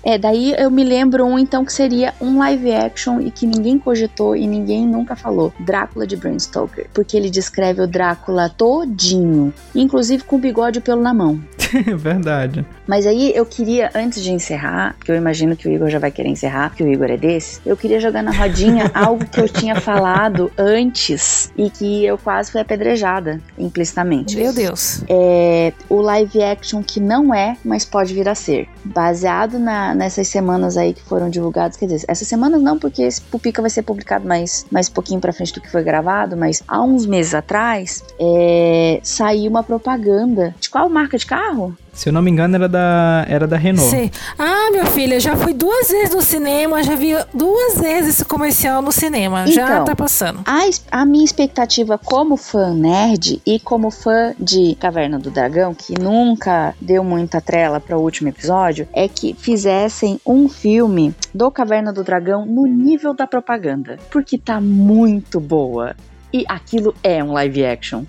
É, daí eu me lembro um então que seria um live action e que ninguém cogitou e ninguém nunca falou. Drácula de Bram Stoker. Porque ele descreve o Drácula todinho, inclusive com o bigode e o pelo na mão. [LAUGHS] Verdade. Mas aí eu queria, antes de encerrar, que eu imagino que o Igor já vai querer encerrar, que o Igor é desse, eu queria jogar na rodinha [LAUGHS] algo que eu tinha falado antes e que eu quase fui apedrejada implicitamente. Meu Deus. É o live action que não é, mas pode vir a ser. Baseado na, nessas semanas aí que foram divulgadas, quer dizer, essas semanas não, porque esse Pupica vai ser publicado mais, mais pouquinho pra frente do que foi gravado, mas há uns meses atrás é, saiu uma propaganda. De qual marca de carro? Se eu não me engano, era da, era da Renault. Sim. Ah, meu filho, eu já fui duas vezes no cinema, já vi duas vezes esse comercial no cinema. já Então, tá passando. A, a minha expectativa como fã nerd e como fã de Caverna do Dragão, que nunca deu muita trela para o último episódio, é que fizessem um filme do Caverna do Dragão no nível da propaganda. Porque tá muito boa. E aquilo é um live action.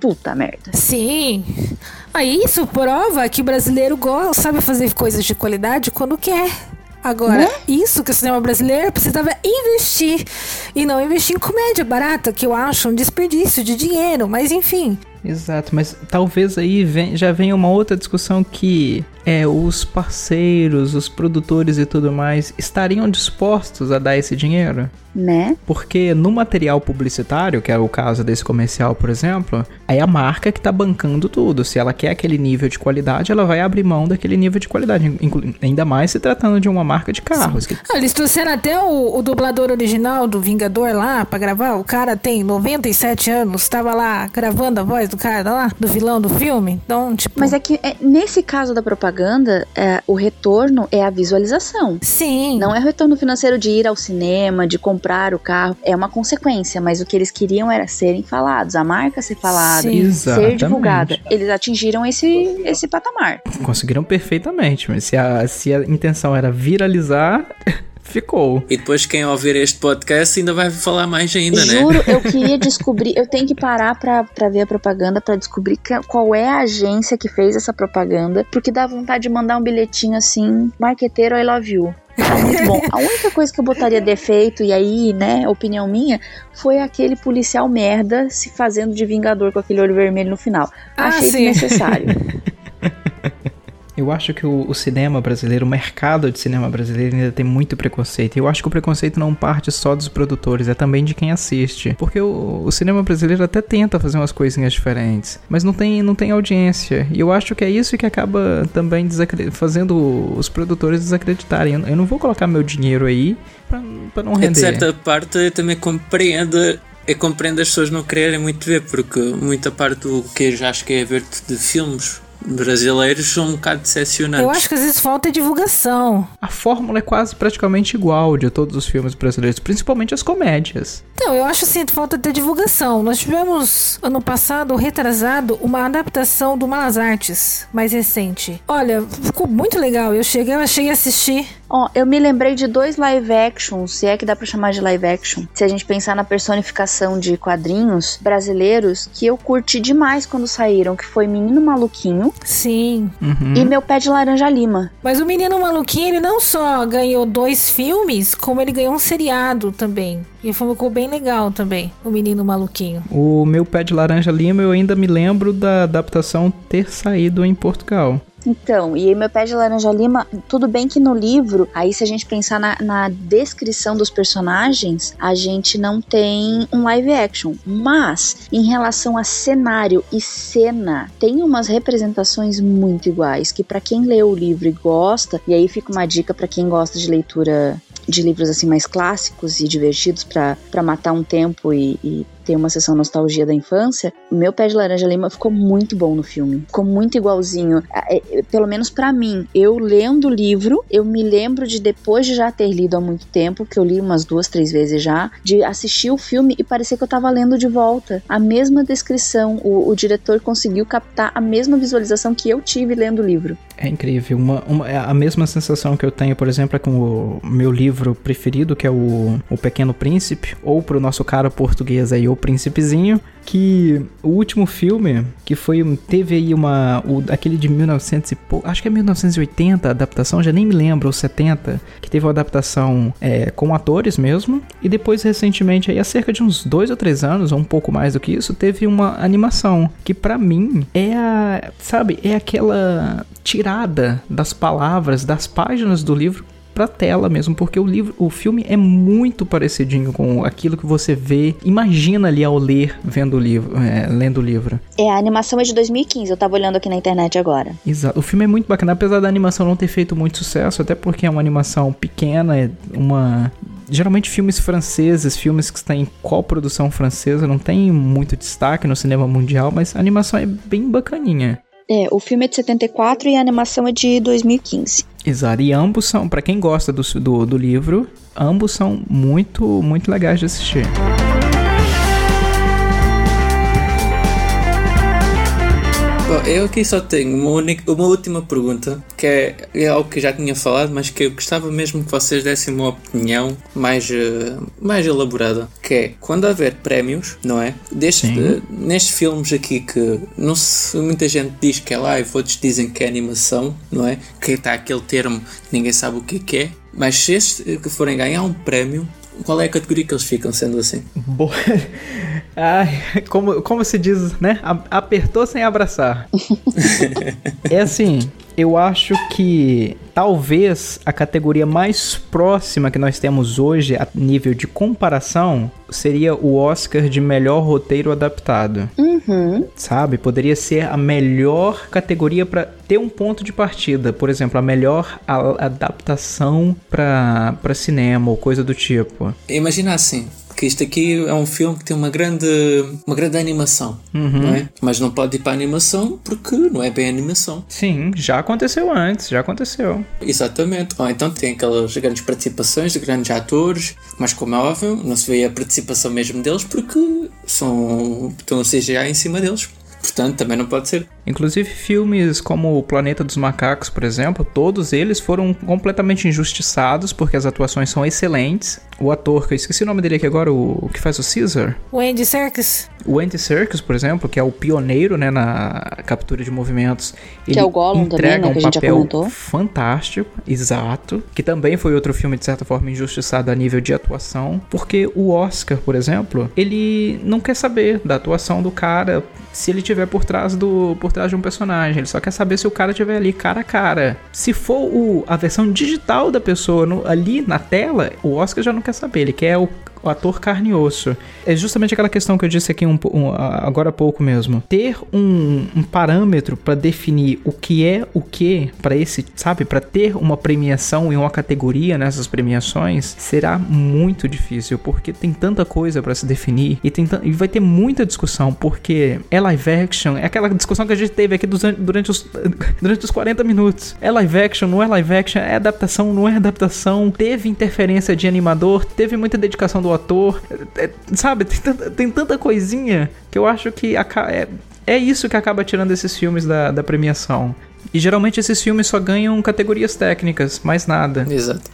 Puta merda. Sim. Aí isso prova que o brasileiro gosta, sabe fazer coisas de qualidade quando quer. Agora, Né? isso que o cinema brasileiro precisava investir. E não investir em comédia barata, que eu acho um desperdício de dinheiro, mas enfim. Exato, mas talvez aí vem- já venha uma outra discussão que é os parceiros, os produtores e tudo mais estariam dispostos a dar esse dinheiro? Né? Porque no material publicitário, que é o caso desse comercial, por exemplo, é a marca que tá bancando tudo. Se ela quer aquele nível de qualidade, ela vai abrir mão daquele nível de qualidade. Ainda mais se tratando de uma marca de carros. que- Ah, eles trouxeram até o, o dublador original do Vingador lá pra gravar. O cara tem 97 anos, tava lá gravando a voz do cara lá, do vilão do filme. Então, tipo. Mas é que é, nesse caso da propaganda, é, o retorno é a visualização. Sim. Não é o retorno financeiro de ir ao cinema, de comprar o carro, é uma consequência, mas o que eles queriam era serem falados, a marca ser falada, Sim. ser divulgada. Eles atingiram esse, esse patamar. Conseguiram perfeitamente, mas se a, se a intenção era viralizar, [LAUGHS] ficou. E depois quem ouvir este podcast ainda vai falar mais ainda, né? Juro, eu queria descobrir, eu tenho que parar pra, pra ver a propaganda pra descobrir que- qual é a agência que fez essa propaganda, porque dá vontade de mandar um bilhetinho assim, marqueteiro I love you. [LAUGHS] Tá muito bom. A única coisa que eu botaria defeito, e aí, né, opinião minha, foi aquele policial merda se fazendo de vingador com aquele olho vermelho no final. Ah, Achei sim. desnecessário. [LAUGHS] Eu acho que o, o cinema brasileiro, o mercado de cinema brasileiro ainda tem muito preconceito. E eu acho que o preconceito não parte só dos produtores, é também de quem assiste. Porque o, o cinema brasileiro até tenta fazer umas coisinhas diferentes, mas não tem, não tem audiência. E eu acho que é isso que acaba também fazendo os produtores desacreditarem. Eu, eu não vou colocar meu dinheiro aí pra, pra não É, render. de certa parte eu também compreendo. Eu compreendo as pessoas não quererem muito ver, porque muita parte do que eu já acho que é ver de filmes brasileiros são um bocado decepcionantes. Eu acho que às vezes falta divulgação. A fórmula é quase praticamente igual de todos os filmes brasileiros, principalmente as comédias. Então, eu acho assim, falta de divulgação. Nós tivemos ano passado, retrasado, uma adaptação do Malas Artes, mais recente. Olha, ficou muito legal. Eu cheguei, eu cheguei a assistir. Ó, eu me lembrei de dois live actions, se é que dá pra chamar de live action. Se a gente pensar na personificação de quadrinhos brasileiros, que eu curti demais quando saíram, que foi Menino Maluquinho Sim. Uhum. e Meu Pé de Laranja Lima. Mas o Menino Maluquinho, ele não só ganhou dois filmes, como ele ganhou um seriado também. E ficou bem legal também, o Menino Maluquinho. O meu pé de laranja lima, eu ainda me lembro da adaptação ter saído em Portugal. Então, e Meu Pé de Laranja Lima, tudo bem que no livro, aí se a gente pensar na, na descrição dos personagens, a gente não tem um live action. Mas, em relação a cenário e cena, tem umas representações muito iguais, que para quem lê o livro e gosta, e aí fica uma dica para quem gosta de leitura de livros assim mais clássicos e divertidos para matar um tempo e, e ter uma sessão nostalgia da infância, o meu pé de laranja lima ficou muito bom no filme. Ficou muito igualzinho. É, é, Pelo menos pra mim. Eu lendo o livro, eu me lembro de depois de já ter lido há muito tempo, que eu li umas duas, três vezes já, de assistir o filme e parecer que eu tava lendo de volta. A mesma descrição, o, o diretor conseguiu captar a mesma visualização que eu tive lendo o livro. É incrível. Uma, uma- é a mesma sensação que eu tenho, por exemplo, é com o meu livro preferido, que é o, o Pequeno Príncipe, ou pro nosso caro português aí, O Príncipezinho, que o último filme, que foi teve aí uma o, aquele de 1900 e pouco, acho que é 1980 a adaptação, já nem me lembro, ou 70, que teve uma adaptação é, com atores mesmo, e depois recentemente aí há cerca de uns dois ou três anos, ou um pouco mais do que isso, teve uma animação que pra mim é a, sabe, é aquela tirada das palavras, das páginas do livro pra tela mesmo, porque o livro, o filme é muito parecidinho com aquilo que você vê, imagina ali ao ler, vendo o livro, é, lendo o livro. É, a animação é de 2015, eu tava olhando aqui na internet agora. Exato. O filme é muito bacana, apesar da animação não ter feito muito sucesso, até porque é uma animação pequena, é uma Geralmente filmes franceses, filmes que estão em coprodução francesa, não tem muito destaque no cinema mundial, mas a animação é bem bacaninha. É, o filme é de 74 e a animação é de 2015. Exato, e ambos são, pra quem gosta do, do, do livro, ambos são muito, muito legais de assistir. Bom, eu aqui só tenho uma, única, uma última pergunta, que é, é algo que eu já tinha falado, mas que eu gostava mesmo que vocês dessem uma opinião mais, eh, mais elaborada. Que é, quando houver prémios, não é? Deste, eh, nestes filmes aqui que não se, muita gente diz que é live, outros dizem que é animação, não é? Que está aquele termo que ninguém sabe o que é que é. Mas se estes que forem ganhar um prémio, qual é a categoria que eles ficam sendo assim? Boa. [LAUGHS] Ai, como, como se diz, né? Apertou sem abraçar. [LAUGHS] é assim, eu acho que talvez a categoria mais próxima que nós temos hoje a nível de comparação seria o Oscar de melhor roteiro adaptado. Uhum. Sabe? Poderia ser a melhor categoria para ter um ponto de partida. Por exemplo, a melhor a- adaptação para para cinema ou coisa do tipo. Imagina assim, que isto aqui é um filme que tem uma grande, uma grande animação, não é? Mas não pode ir para a animação porque não é bem animação. Sim, já aconteceu antes, já aconteceu. Exatamente. Ou então tem aquelas grandes participações de grandes atores, mas como é óbvio, não se vê a participação mesmo deles porque são, estão a CGI em cima deles. Portanto, também não pode ser. Inclusive filmes como O Planeta dos Macacos, por exemplo, todos eles foram completamente injustiçados porque as atuações são excelentes. O ator, que eu esqueci o nome dele aqui agora, o, o que faz o Caesar, O Andy Serkis. o Andy Serkis, por exemplo, que é o pioneiro né, na captura de movimentos, ele é o Gollum também, entrega né, que a um gente já papel comentou. fantástico, exato, que também foi outro filme de certa forma injustiçado a nível de atuação, porque o Oscar, por exemplo, ele não quer saber da atuação do cara se ele tiver por trás do por trás de um personagem, ele só quer saber se o cara tiver ali cara a cara. Se for o, a versão digital da pessoa no- ali na tela, o Oscar já não quer saber, ele quer o o ator carne e osso. É justamente aquela questão que eu disse aqui um, um, agora há pouco mesmo. Ter um, um parâmetro para definir o que é o que para esse, sabe, para ter uma premiação e uma categoria nessas premiações será muito difícil, porque tem tanta coisa para se definir e, tem e vai ter muita discussão, porque é live action, é aquela discussão que a gente teve aqui durante os, [LAUGHS] durante os 40 minutos. É live action, não é live action, é adaptação, não é adaptação. Teve interferência de animador, teve muita dedicação do ator, é- é- sabe? Tem tanta, tem tanta coisinha que eu acho que é, é isso que acaba tirando esses filmes da, da premiação. E geralmente esses filmes só ganham categorias técnicas, mais nada. Exato.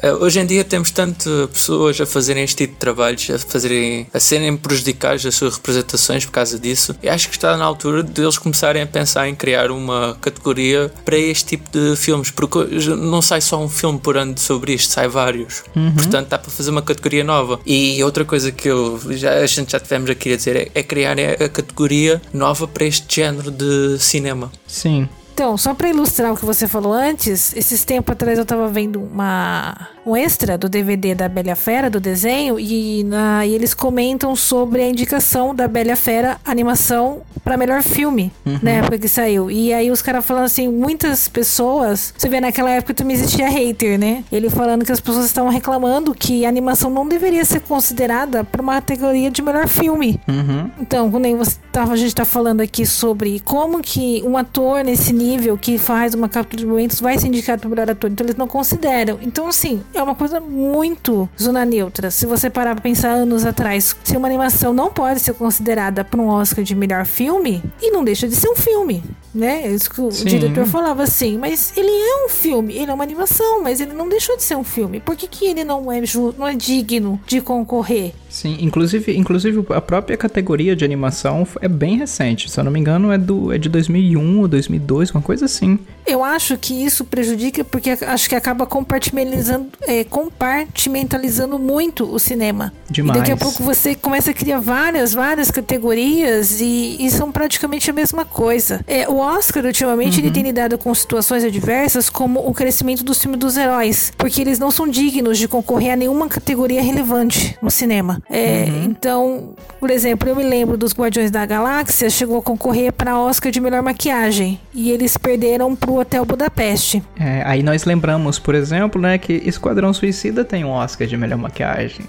Eh, Hoje em dia temos tanto pessoas a fazerem este tipo de trabalhos, a, fazerem, a serem prejudicadas das suas representações por causa disso. E acho que está na altura de eles começarem a pensar em criar uma categoria para este tipo de filmes, porque não sai só um filme por ano sobre isto, sai vários. Portanto, dá para fazer uma categoria nova. E outra coisa que eu, já, a gente já tivemos aqui a dizer é, é criar a categoria nova para este género de cinema. Sim. Então, só pra ilustrar o que você falou antes, esses tempos atrás eu tava vendo uma, um extra do DVD da Bela Fera, do desenho, e, na, e eles comentam sobre a indicação da Bela Fera animação pra melhor filme, na época que saiu. E aí os caras falando assim, muitas pessoas, você vê naquela época também existia hater, né? Ele falando que as pessoas estavam reclamando que a animação não deveria ser considerada pra uma categoria de melhor filme. Uhum. Então, quando você tava, a gente tá falando aqui sobre como que um ator nesse nível que faz uma captura de momentos vai ser indicado para melhor ator. Então eles não consideram. Então, assim, é uma coisa muito zona neutra. Se você parar pra pensar anos atrás, se uma animação não pode ser considerada para um Oscar de melhor filme, e não deixa de ser um filme. Né? Isso que o Sim. diretor falava assim, mas ele é um filme, ele é uma animação, mas ele não deixou de ser um filme. Por que, que ele não é, não é digno de concorrer? Sim, inclusive, inclusive a própria categoria de animação é bem recente. Se eu não me engano, é, do, é de 2001 ou 2002, uma coisa assim. Eu acho que isso prejudica porque acho que acaba compartimentalizando, é, compartimentalizando muito o cinema. Demais. E daqui a pouco você começa a criar várias, várias categorias e, e são praticamente a mesma coisa. É, o Oscar, ultimamente, ele tem lidado com situações adversas como o crescimento do filme dos heróis, porque eles não são dignos de concorrer a nenhuma categoria relevante no cinema. É, Então, por exemplo, eu me lembro dos Guardiões da Galáxia, chegou a concorrer para Oscar de melhor maquiagem e eles perderam pro Hotel Budapeste. É, aí nós lembramos, por exemplo, né, que Esquadrão Suicida tem um Oscar de melhor maquiagem.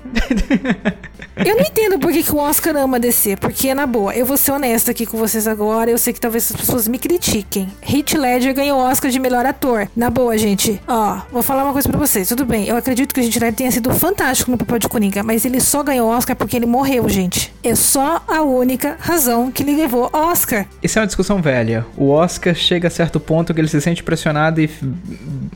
Eu não entendo por que, que o Oscar ama DC, porque na boa, eu vou ser honesta aqui com vocês agora, eu sei que talvez as pessoas me critiquem. Heath Ledger ganhou o Oscar de melhor ator. Na boa, gente, ó, vou falar uma coisa pra vocês, tudo bem, eu acredito que o Heath Ledger tenha sido fantástico no papel de Coringa, mas ele só ganhou o Oscar porque ele morreu, gente. É só a única razão que ele levou o Oscar. Isso é uma discussão velha. O Oscar chega a certo ponto que ele se sente pressionado e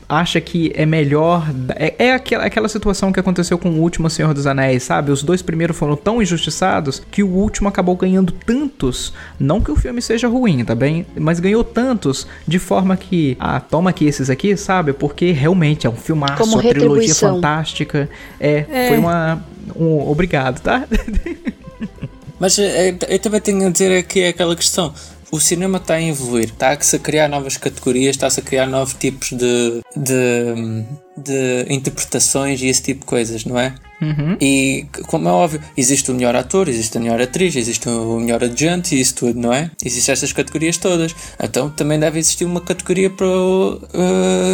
acha que é melhor. É, é aquela, aquela situação que aconteceu com o último Senhor dos Anéis, sabe? Os dois primeiros foram tão injustiçados que o último acabou ganhando tantos. Não que o filme seja ruim, tá bem? Mas ganhou tantos de forma que. Ah, toma aqui esses aqui, sabe? Porque realmente é um filmaço, Como uma trilogia fantástica. É, É. foi uma. Um, obrigado, tá? [LAUGHS] Mas eh, eu também tenho a dizer é aquela questão. O cinema está a evoluir, está-se a criar novas categorias, está-se a criar novos tipos de, de, de interpretações e esse tipo de coisas, não é? Uhum. E, como é óbvio, existe o melhor ator, existe a melhor atriz, existe o melhor adjunto e isso tudo, não é? Existem estas categorias todas. Então também deve existir uma categoria para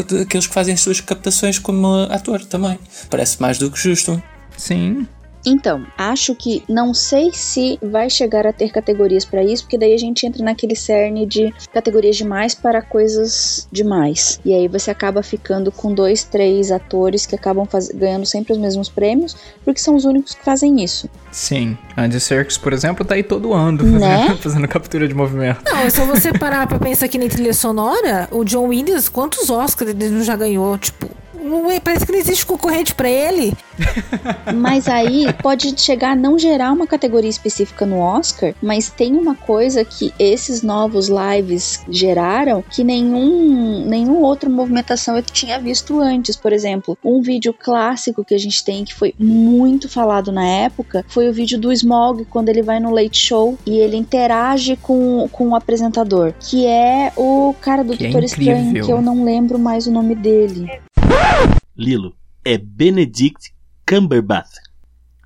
de aqueles que fazem as suas captações como ator também. Parece mais do que justo. Sim. Então, acho que não sei se vai chegar a ter categorias para isso, porque daí a gente entra naquele cerne de categorias demais para coisas demais. E aí você acaba ficando com dois, três atores que acabam faz- ganhando sempre os mesmos prêmios, porque são os únicos que fazem isso. Sim. Andy Serkis, por exemplo, tá aí todo ano [LAUGHS] Né? fazendo, fazendo captura de movimento. Não, é só você parar pra pensar que nem trilha sonora, o John Williams, quantos Oscars ele já ganhou? Tipo, não é- parece que não existe concorrente pra ele. [LAUGHS] Mas aí pode chegar a não gerar uma categoria específica no Oscar, mas tem uma coisa que esses novos lives geraram que nenhum, nenhum outra movimentação eu tinha visto antes. Por exemplo, um vídeo clássico que a gente tem que foi muito falado na época foi o vídeo do Smog quando ele vai no Late Show e ele interage com, com o apresentador, que é o cara do Que é Doutor Estranho, incrível. que eu não lembro mais o nome dele. Lilo, é Benedict Cumberbatch.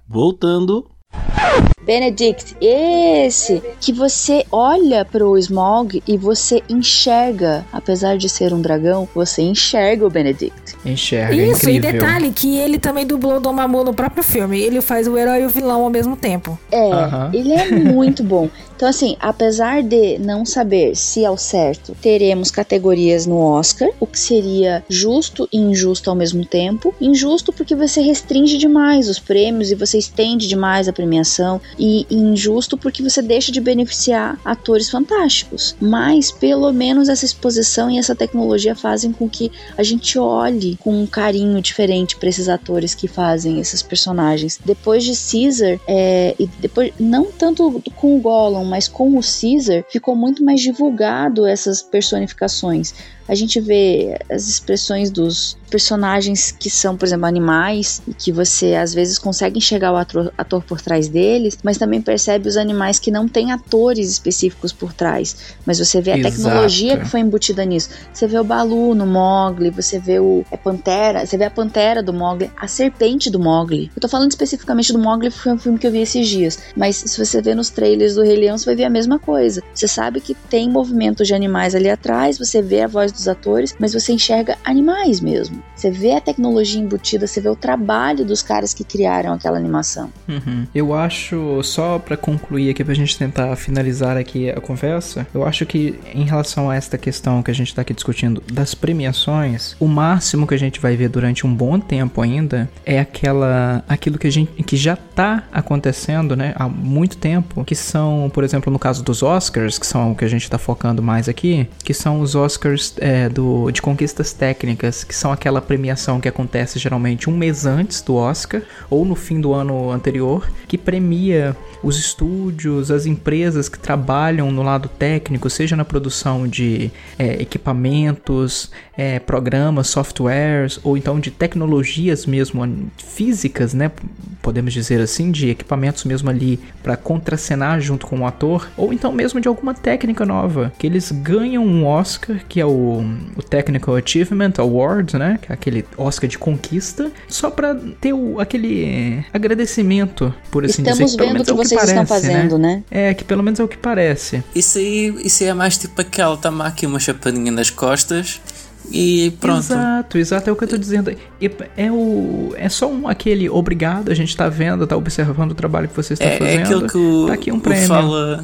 Voltando, Benedict, esse que você olha pro Smog e você enxerga, apesar de ser um dragão, você enxerga o Benedict. Enxerga, é Isso, e incrível. detalhe que ele também dublou o Dom Mamu no próprio filme. Ele faz o herói e o vilão ao mesmo tempo. É, ele é muito bom. Então, assim, apesar de não saber se ao certo teremos categorias no Oscar, o que seria justo e injusto ao mesmo tempo. Injusto porque você restringe demais os prêmios e você estende demais a premiação e injusto porque você deixa de beneficiar atores fantásticos. Mas pelo menos essa exposição e essa tecnologia fazem com que a gente olhe com um carinho diferente para esses atores que fazem esses personagens. Depois de Caesar, é, e depois não tanto com o Gollum, mas com o Caesar, ficou muito mais divulgado essas personificações a gente vê as expressões dos personagens que são, por exemplo, animais, e que você às vezes consegue enxergar o ator, ator por trás deles, mas também percebe os animais que não têm atores específicos por trás. Mas você vê a Exato. tecnologia que foi embutida nisso. Você vê o Balu no Mogli, você vê o é Pantera, você vê a Pantera do Mogli, a serpente do Mogli. Eu tô falando especificamente do Mogli, foi um filme que eu vi esses dias. Mas se você vê nos trailers do Rei Leão, você vai ver a mesma coisa. Você sabe que tem movimento de animais ali atrás, você vê a voz dos atores, mas você enxerga animais mesmo. Você vê a tecnologia embutida, você vê o trabalho dos caras que criaram aquela animação. Uhum. Eu acho, só pra concluir aqui, pra gente tentar finalizar aqui a conversa, eu acho que em relação a esta questão que a gente tá aqui discutindo das premiações, o máximo que a gente vai ver durante um bom tempo ainda é aquela, aquilo que a gente, que já tá acontecendo, né, há muito tempo, que são, por exemplo, no caso dos Oscars, que são o que a gente tá focando mais aqui, que são os Oscars é, do, de conquistas técnicas, que são aquela premiação que acontece geralmente um mês antes do Oscar ou no fim do ano anterior, que premia os estúdios, as empresas que trabalham no lado técnico, seja na produção de é, equipamentos, é, programas, softwares, ou então de tecnologias mesmo físicas, né? Podemos dizer assim, de equipamentos mesmo ali para contracenar junto com o ator, ou então mesmo de alguma técnica nova, que eles ganham um Oscar, que é o, o Technical Achievement Award, né? Que é aquele Oscar de conquista, só para ter o, aquele agradecimento, por assim Estamos dizer. que pelo vendo que é o vocês estão parece, fazendo, né? É, que pelo menos é o que parece. Isso aí, isso aí é mais tipo aquela, toma aqui uma chapadinha nas costas e pronto. Exato, exato, é o que eu tô dizendo. E É, o, é só um, aquele obrigado, a gente tá vendo, tá observando o trabalho que você está É, fazendo. é aquilo que o, tá aqui um o prêmio. pessoal,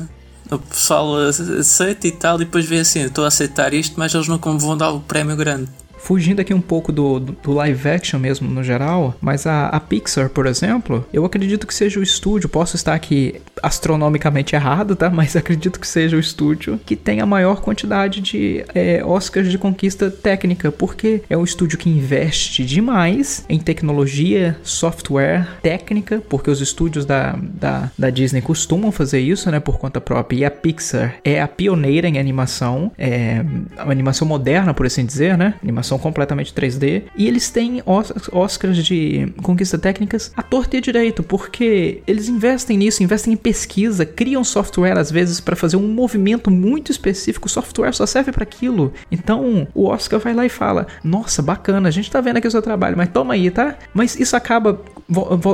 o pessoal aceita e tal, e depois vê assim, estou a aceitar isto, mas eles nunca me vão dar o prémio grande. Fugindo aqui um pouco do, do, live action mesmo no geral, mas a, a Pixar, por exemplo, eu acredito que seja o estúdio, posso estar aqui astronomicamente errado, tá? Mas acredito que seja o estúdio que tem a maior quantidade de é, Oscars de conquista técnica, porque é um estúdio que investe demais em tecnologia, software, técnica, porque os estúdios da, da, da Disney costumam fazer isso, né, por conta própria, e a Pixar é a pioneira em animação, é animação moderna, por assim dizer, né? Animação completamente 3D. E eles têm Os- Oscars de conquista técnicas à torta e direito, porque eles investem nisso, investem em pesquisa, criam software às vezes para fazer um movimento muito específico. O software só serve para aquilo. Então o Oscar vai lá e fala: Nossa, bacana, a gente tá vendo aqui o seu trabalho, mas toma aí, tá? Mas isso acaba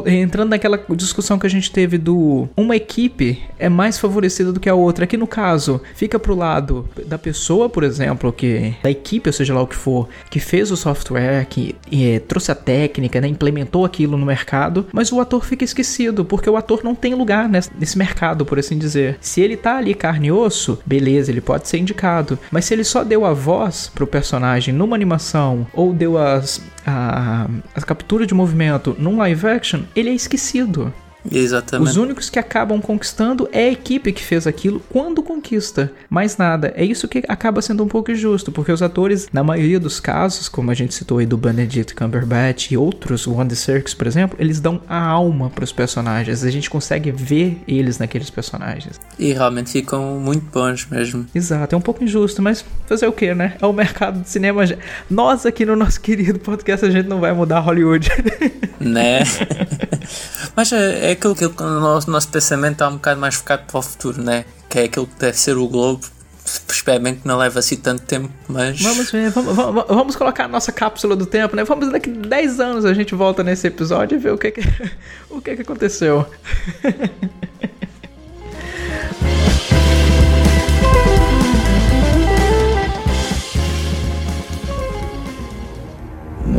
entrando naquela discussão que a gente teve do uma equipe é mais favorecida do que a outra. Aqui no caso, fica pro lado da pessoa, por exemplo, que da equipe, ou seja lá o que for, que fez o software, que eh, trouxe a técnica, né, implementou aquilo no mercado, mas o ator fica esquecido, porque o ator não tem lugar nesse, nesse mercado, por assim dizer. Se ele tá ali carne e osso, beleza, ele pode ser indicado, mas se ele só deu a voz pro personagem numa animação ou deu as a, a captura de movimento num live action, ele é esquecido. Exatamente. Os únicos que acabam conquistando é a equipe que fez aquilo quando conquista. Mais nada. É isso que acaba sendo um pouco injusto, porque os atores, na maioria dos casos, como a gente citou aí do Benedict Cumberbatch e outros, o Andy Serkis, por exemplo, eles dão a alma para os personagens. A gente consegue ver eles naqueles personagens. E realmente ficam muito bons mesmo. Exato, é um pouco injusto, mas fazer o que, né? É o mercado de cinema. Nós aqui no nosso querido podcast, a gente não vai mudar Hollywood. Né? [LAUGHS] Mas é, é aquilo que o nosso, nosso pensamento está um bocado mais focado para o futuro, né? Que é aquilo que deve ser o Globo. Espero bem que não leve assim tanto tempo, mas. Vamos ver, vamos, vamos, vamos colocar a nossa cápsula do tempo, né? Vamos daqui 10 anos a gente volta nesse episódio e ver o que que, [LAUGHS] o que, que aconteceu. [LAUGHS]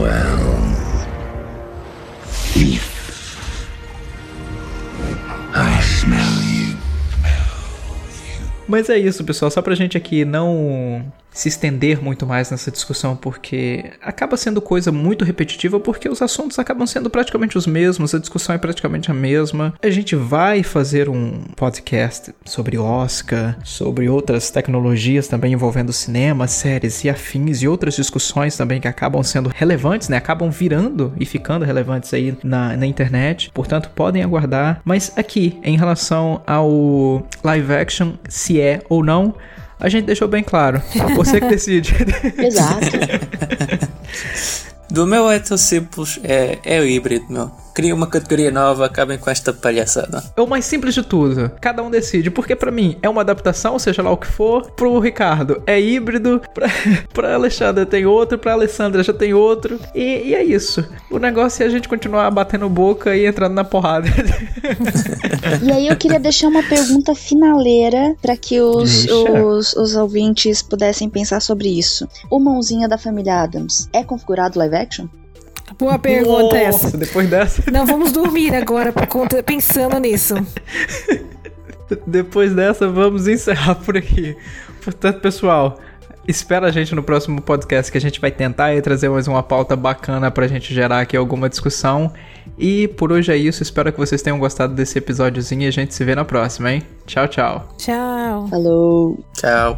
I Mas é isso, pessoal. Só pra gente aqui não se estender muito mais nessa discussão, porque acaba sendo coisa muito repetitiva, porque os assuntos acabam sendo praticamente os mesmos, a discussão é praticamente a mesma. A gente vai fazer um podcast sobre Oscar, sobre outras tecnologias também envolvendo cinema, séries e afins, e outras discussões também que acabam sendo relevantes, né? Acabam virando e ficando relevantes aí na, na internet. Portanto, podem aguardar. Mas aqui, em relação ao live action, se é ou não, a gente deixou bem claro. Você que decide. [LAUGHS] Exato. [LAUGHS] Do meu é tão simples, é, é o híbrido, meu. Cria uma categoria nova, acabem com esta palhaçada. É o mais simples de tudo. Cada um decide. Porque para mim é uma adaptação, seja lá o que for. Pro Ricardo é híbrido. [LAUGHS] Pra, pra Alexandra tem outro. Pra Alessandra já tem outro. E, e é isso. O negócio é a gente continuar batendo boca e entrando na porrada. E aí eu queria deixar uma pergunta finaleira para que os, os, os ouvintes pudessem pensar sobre isso. O mãozinha da família Adams é configurado live action? Boa pergunta essa. Nossa, depois dessa. Não vamos dormir agora por conta, pensando nisso. [LAUGHS] Depois dessa, vamos encerrar por aqui. Portanto, pessoal, espera a gente no próximo podcast que a gente vai tentar aí trazer mais uma pauta bacana pra gente gerar aqui alguma discussão. E por hoje é isso, espero que vocês tenham gostado desse episódiozinho e a gente se vê na próxima, hein? Tchau, tchau. Tchau. Falou! Tchau.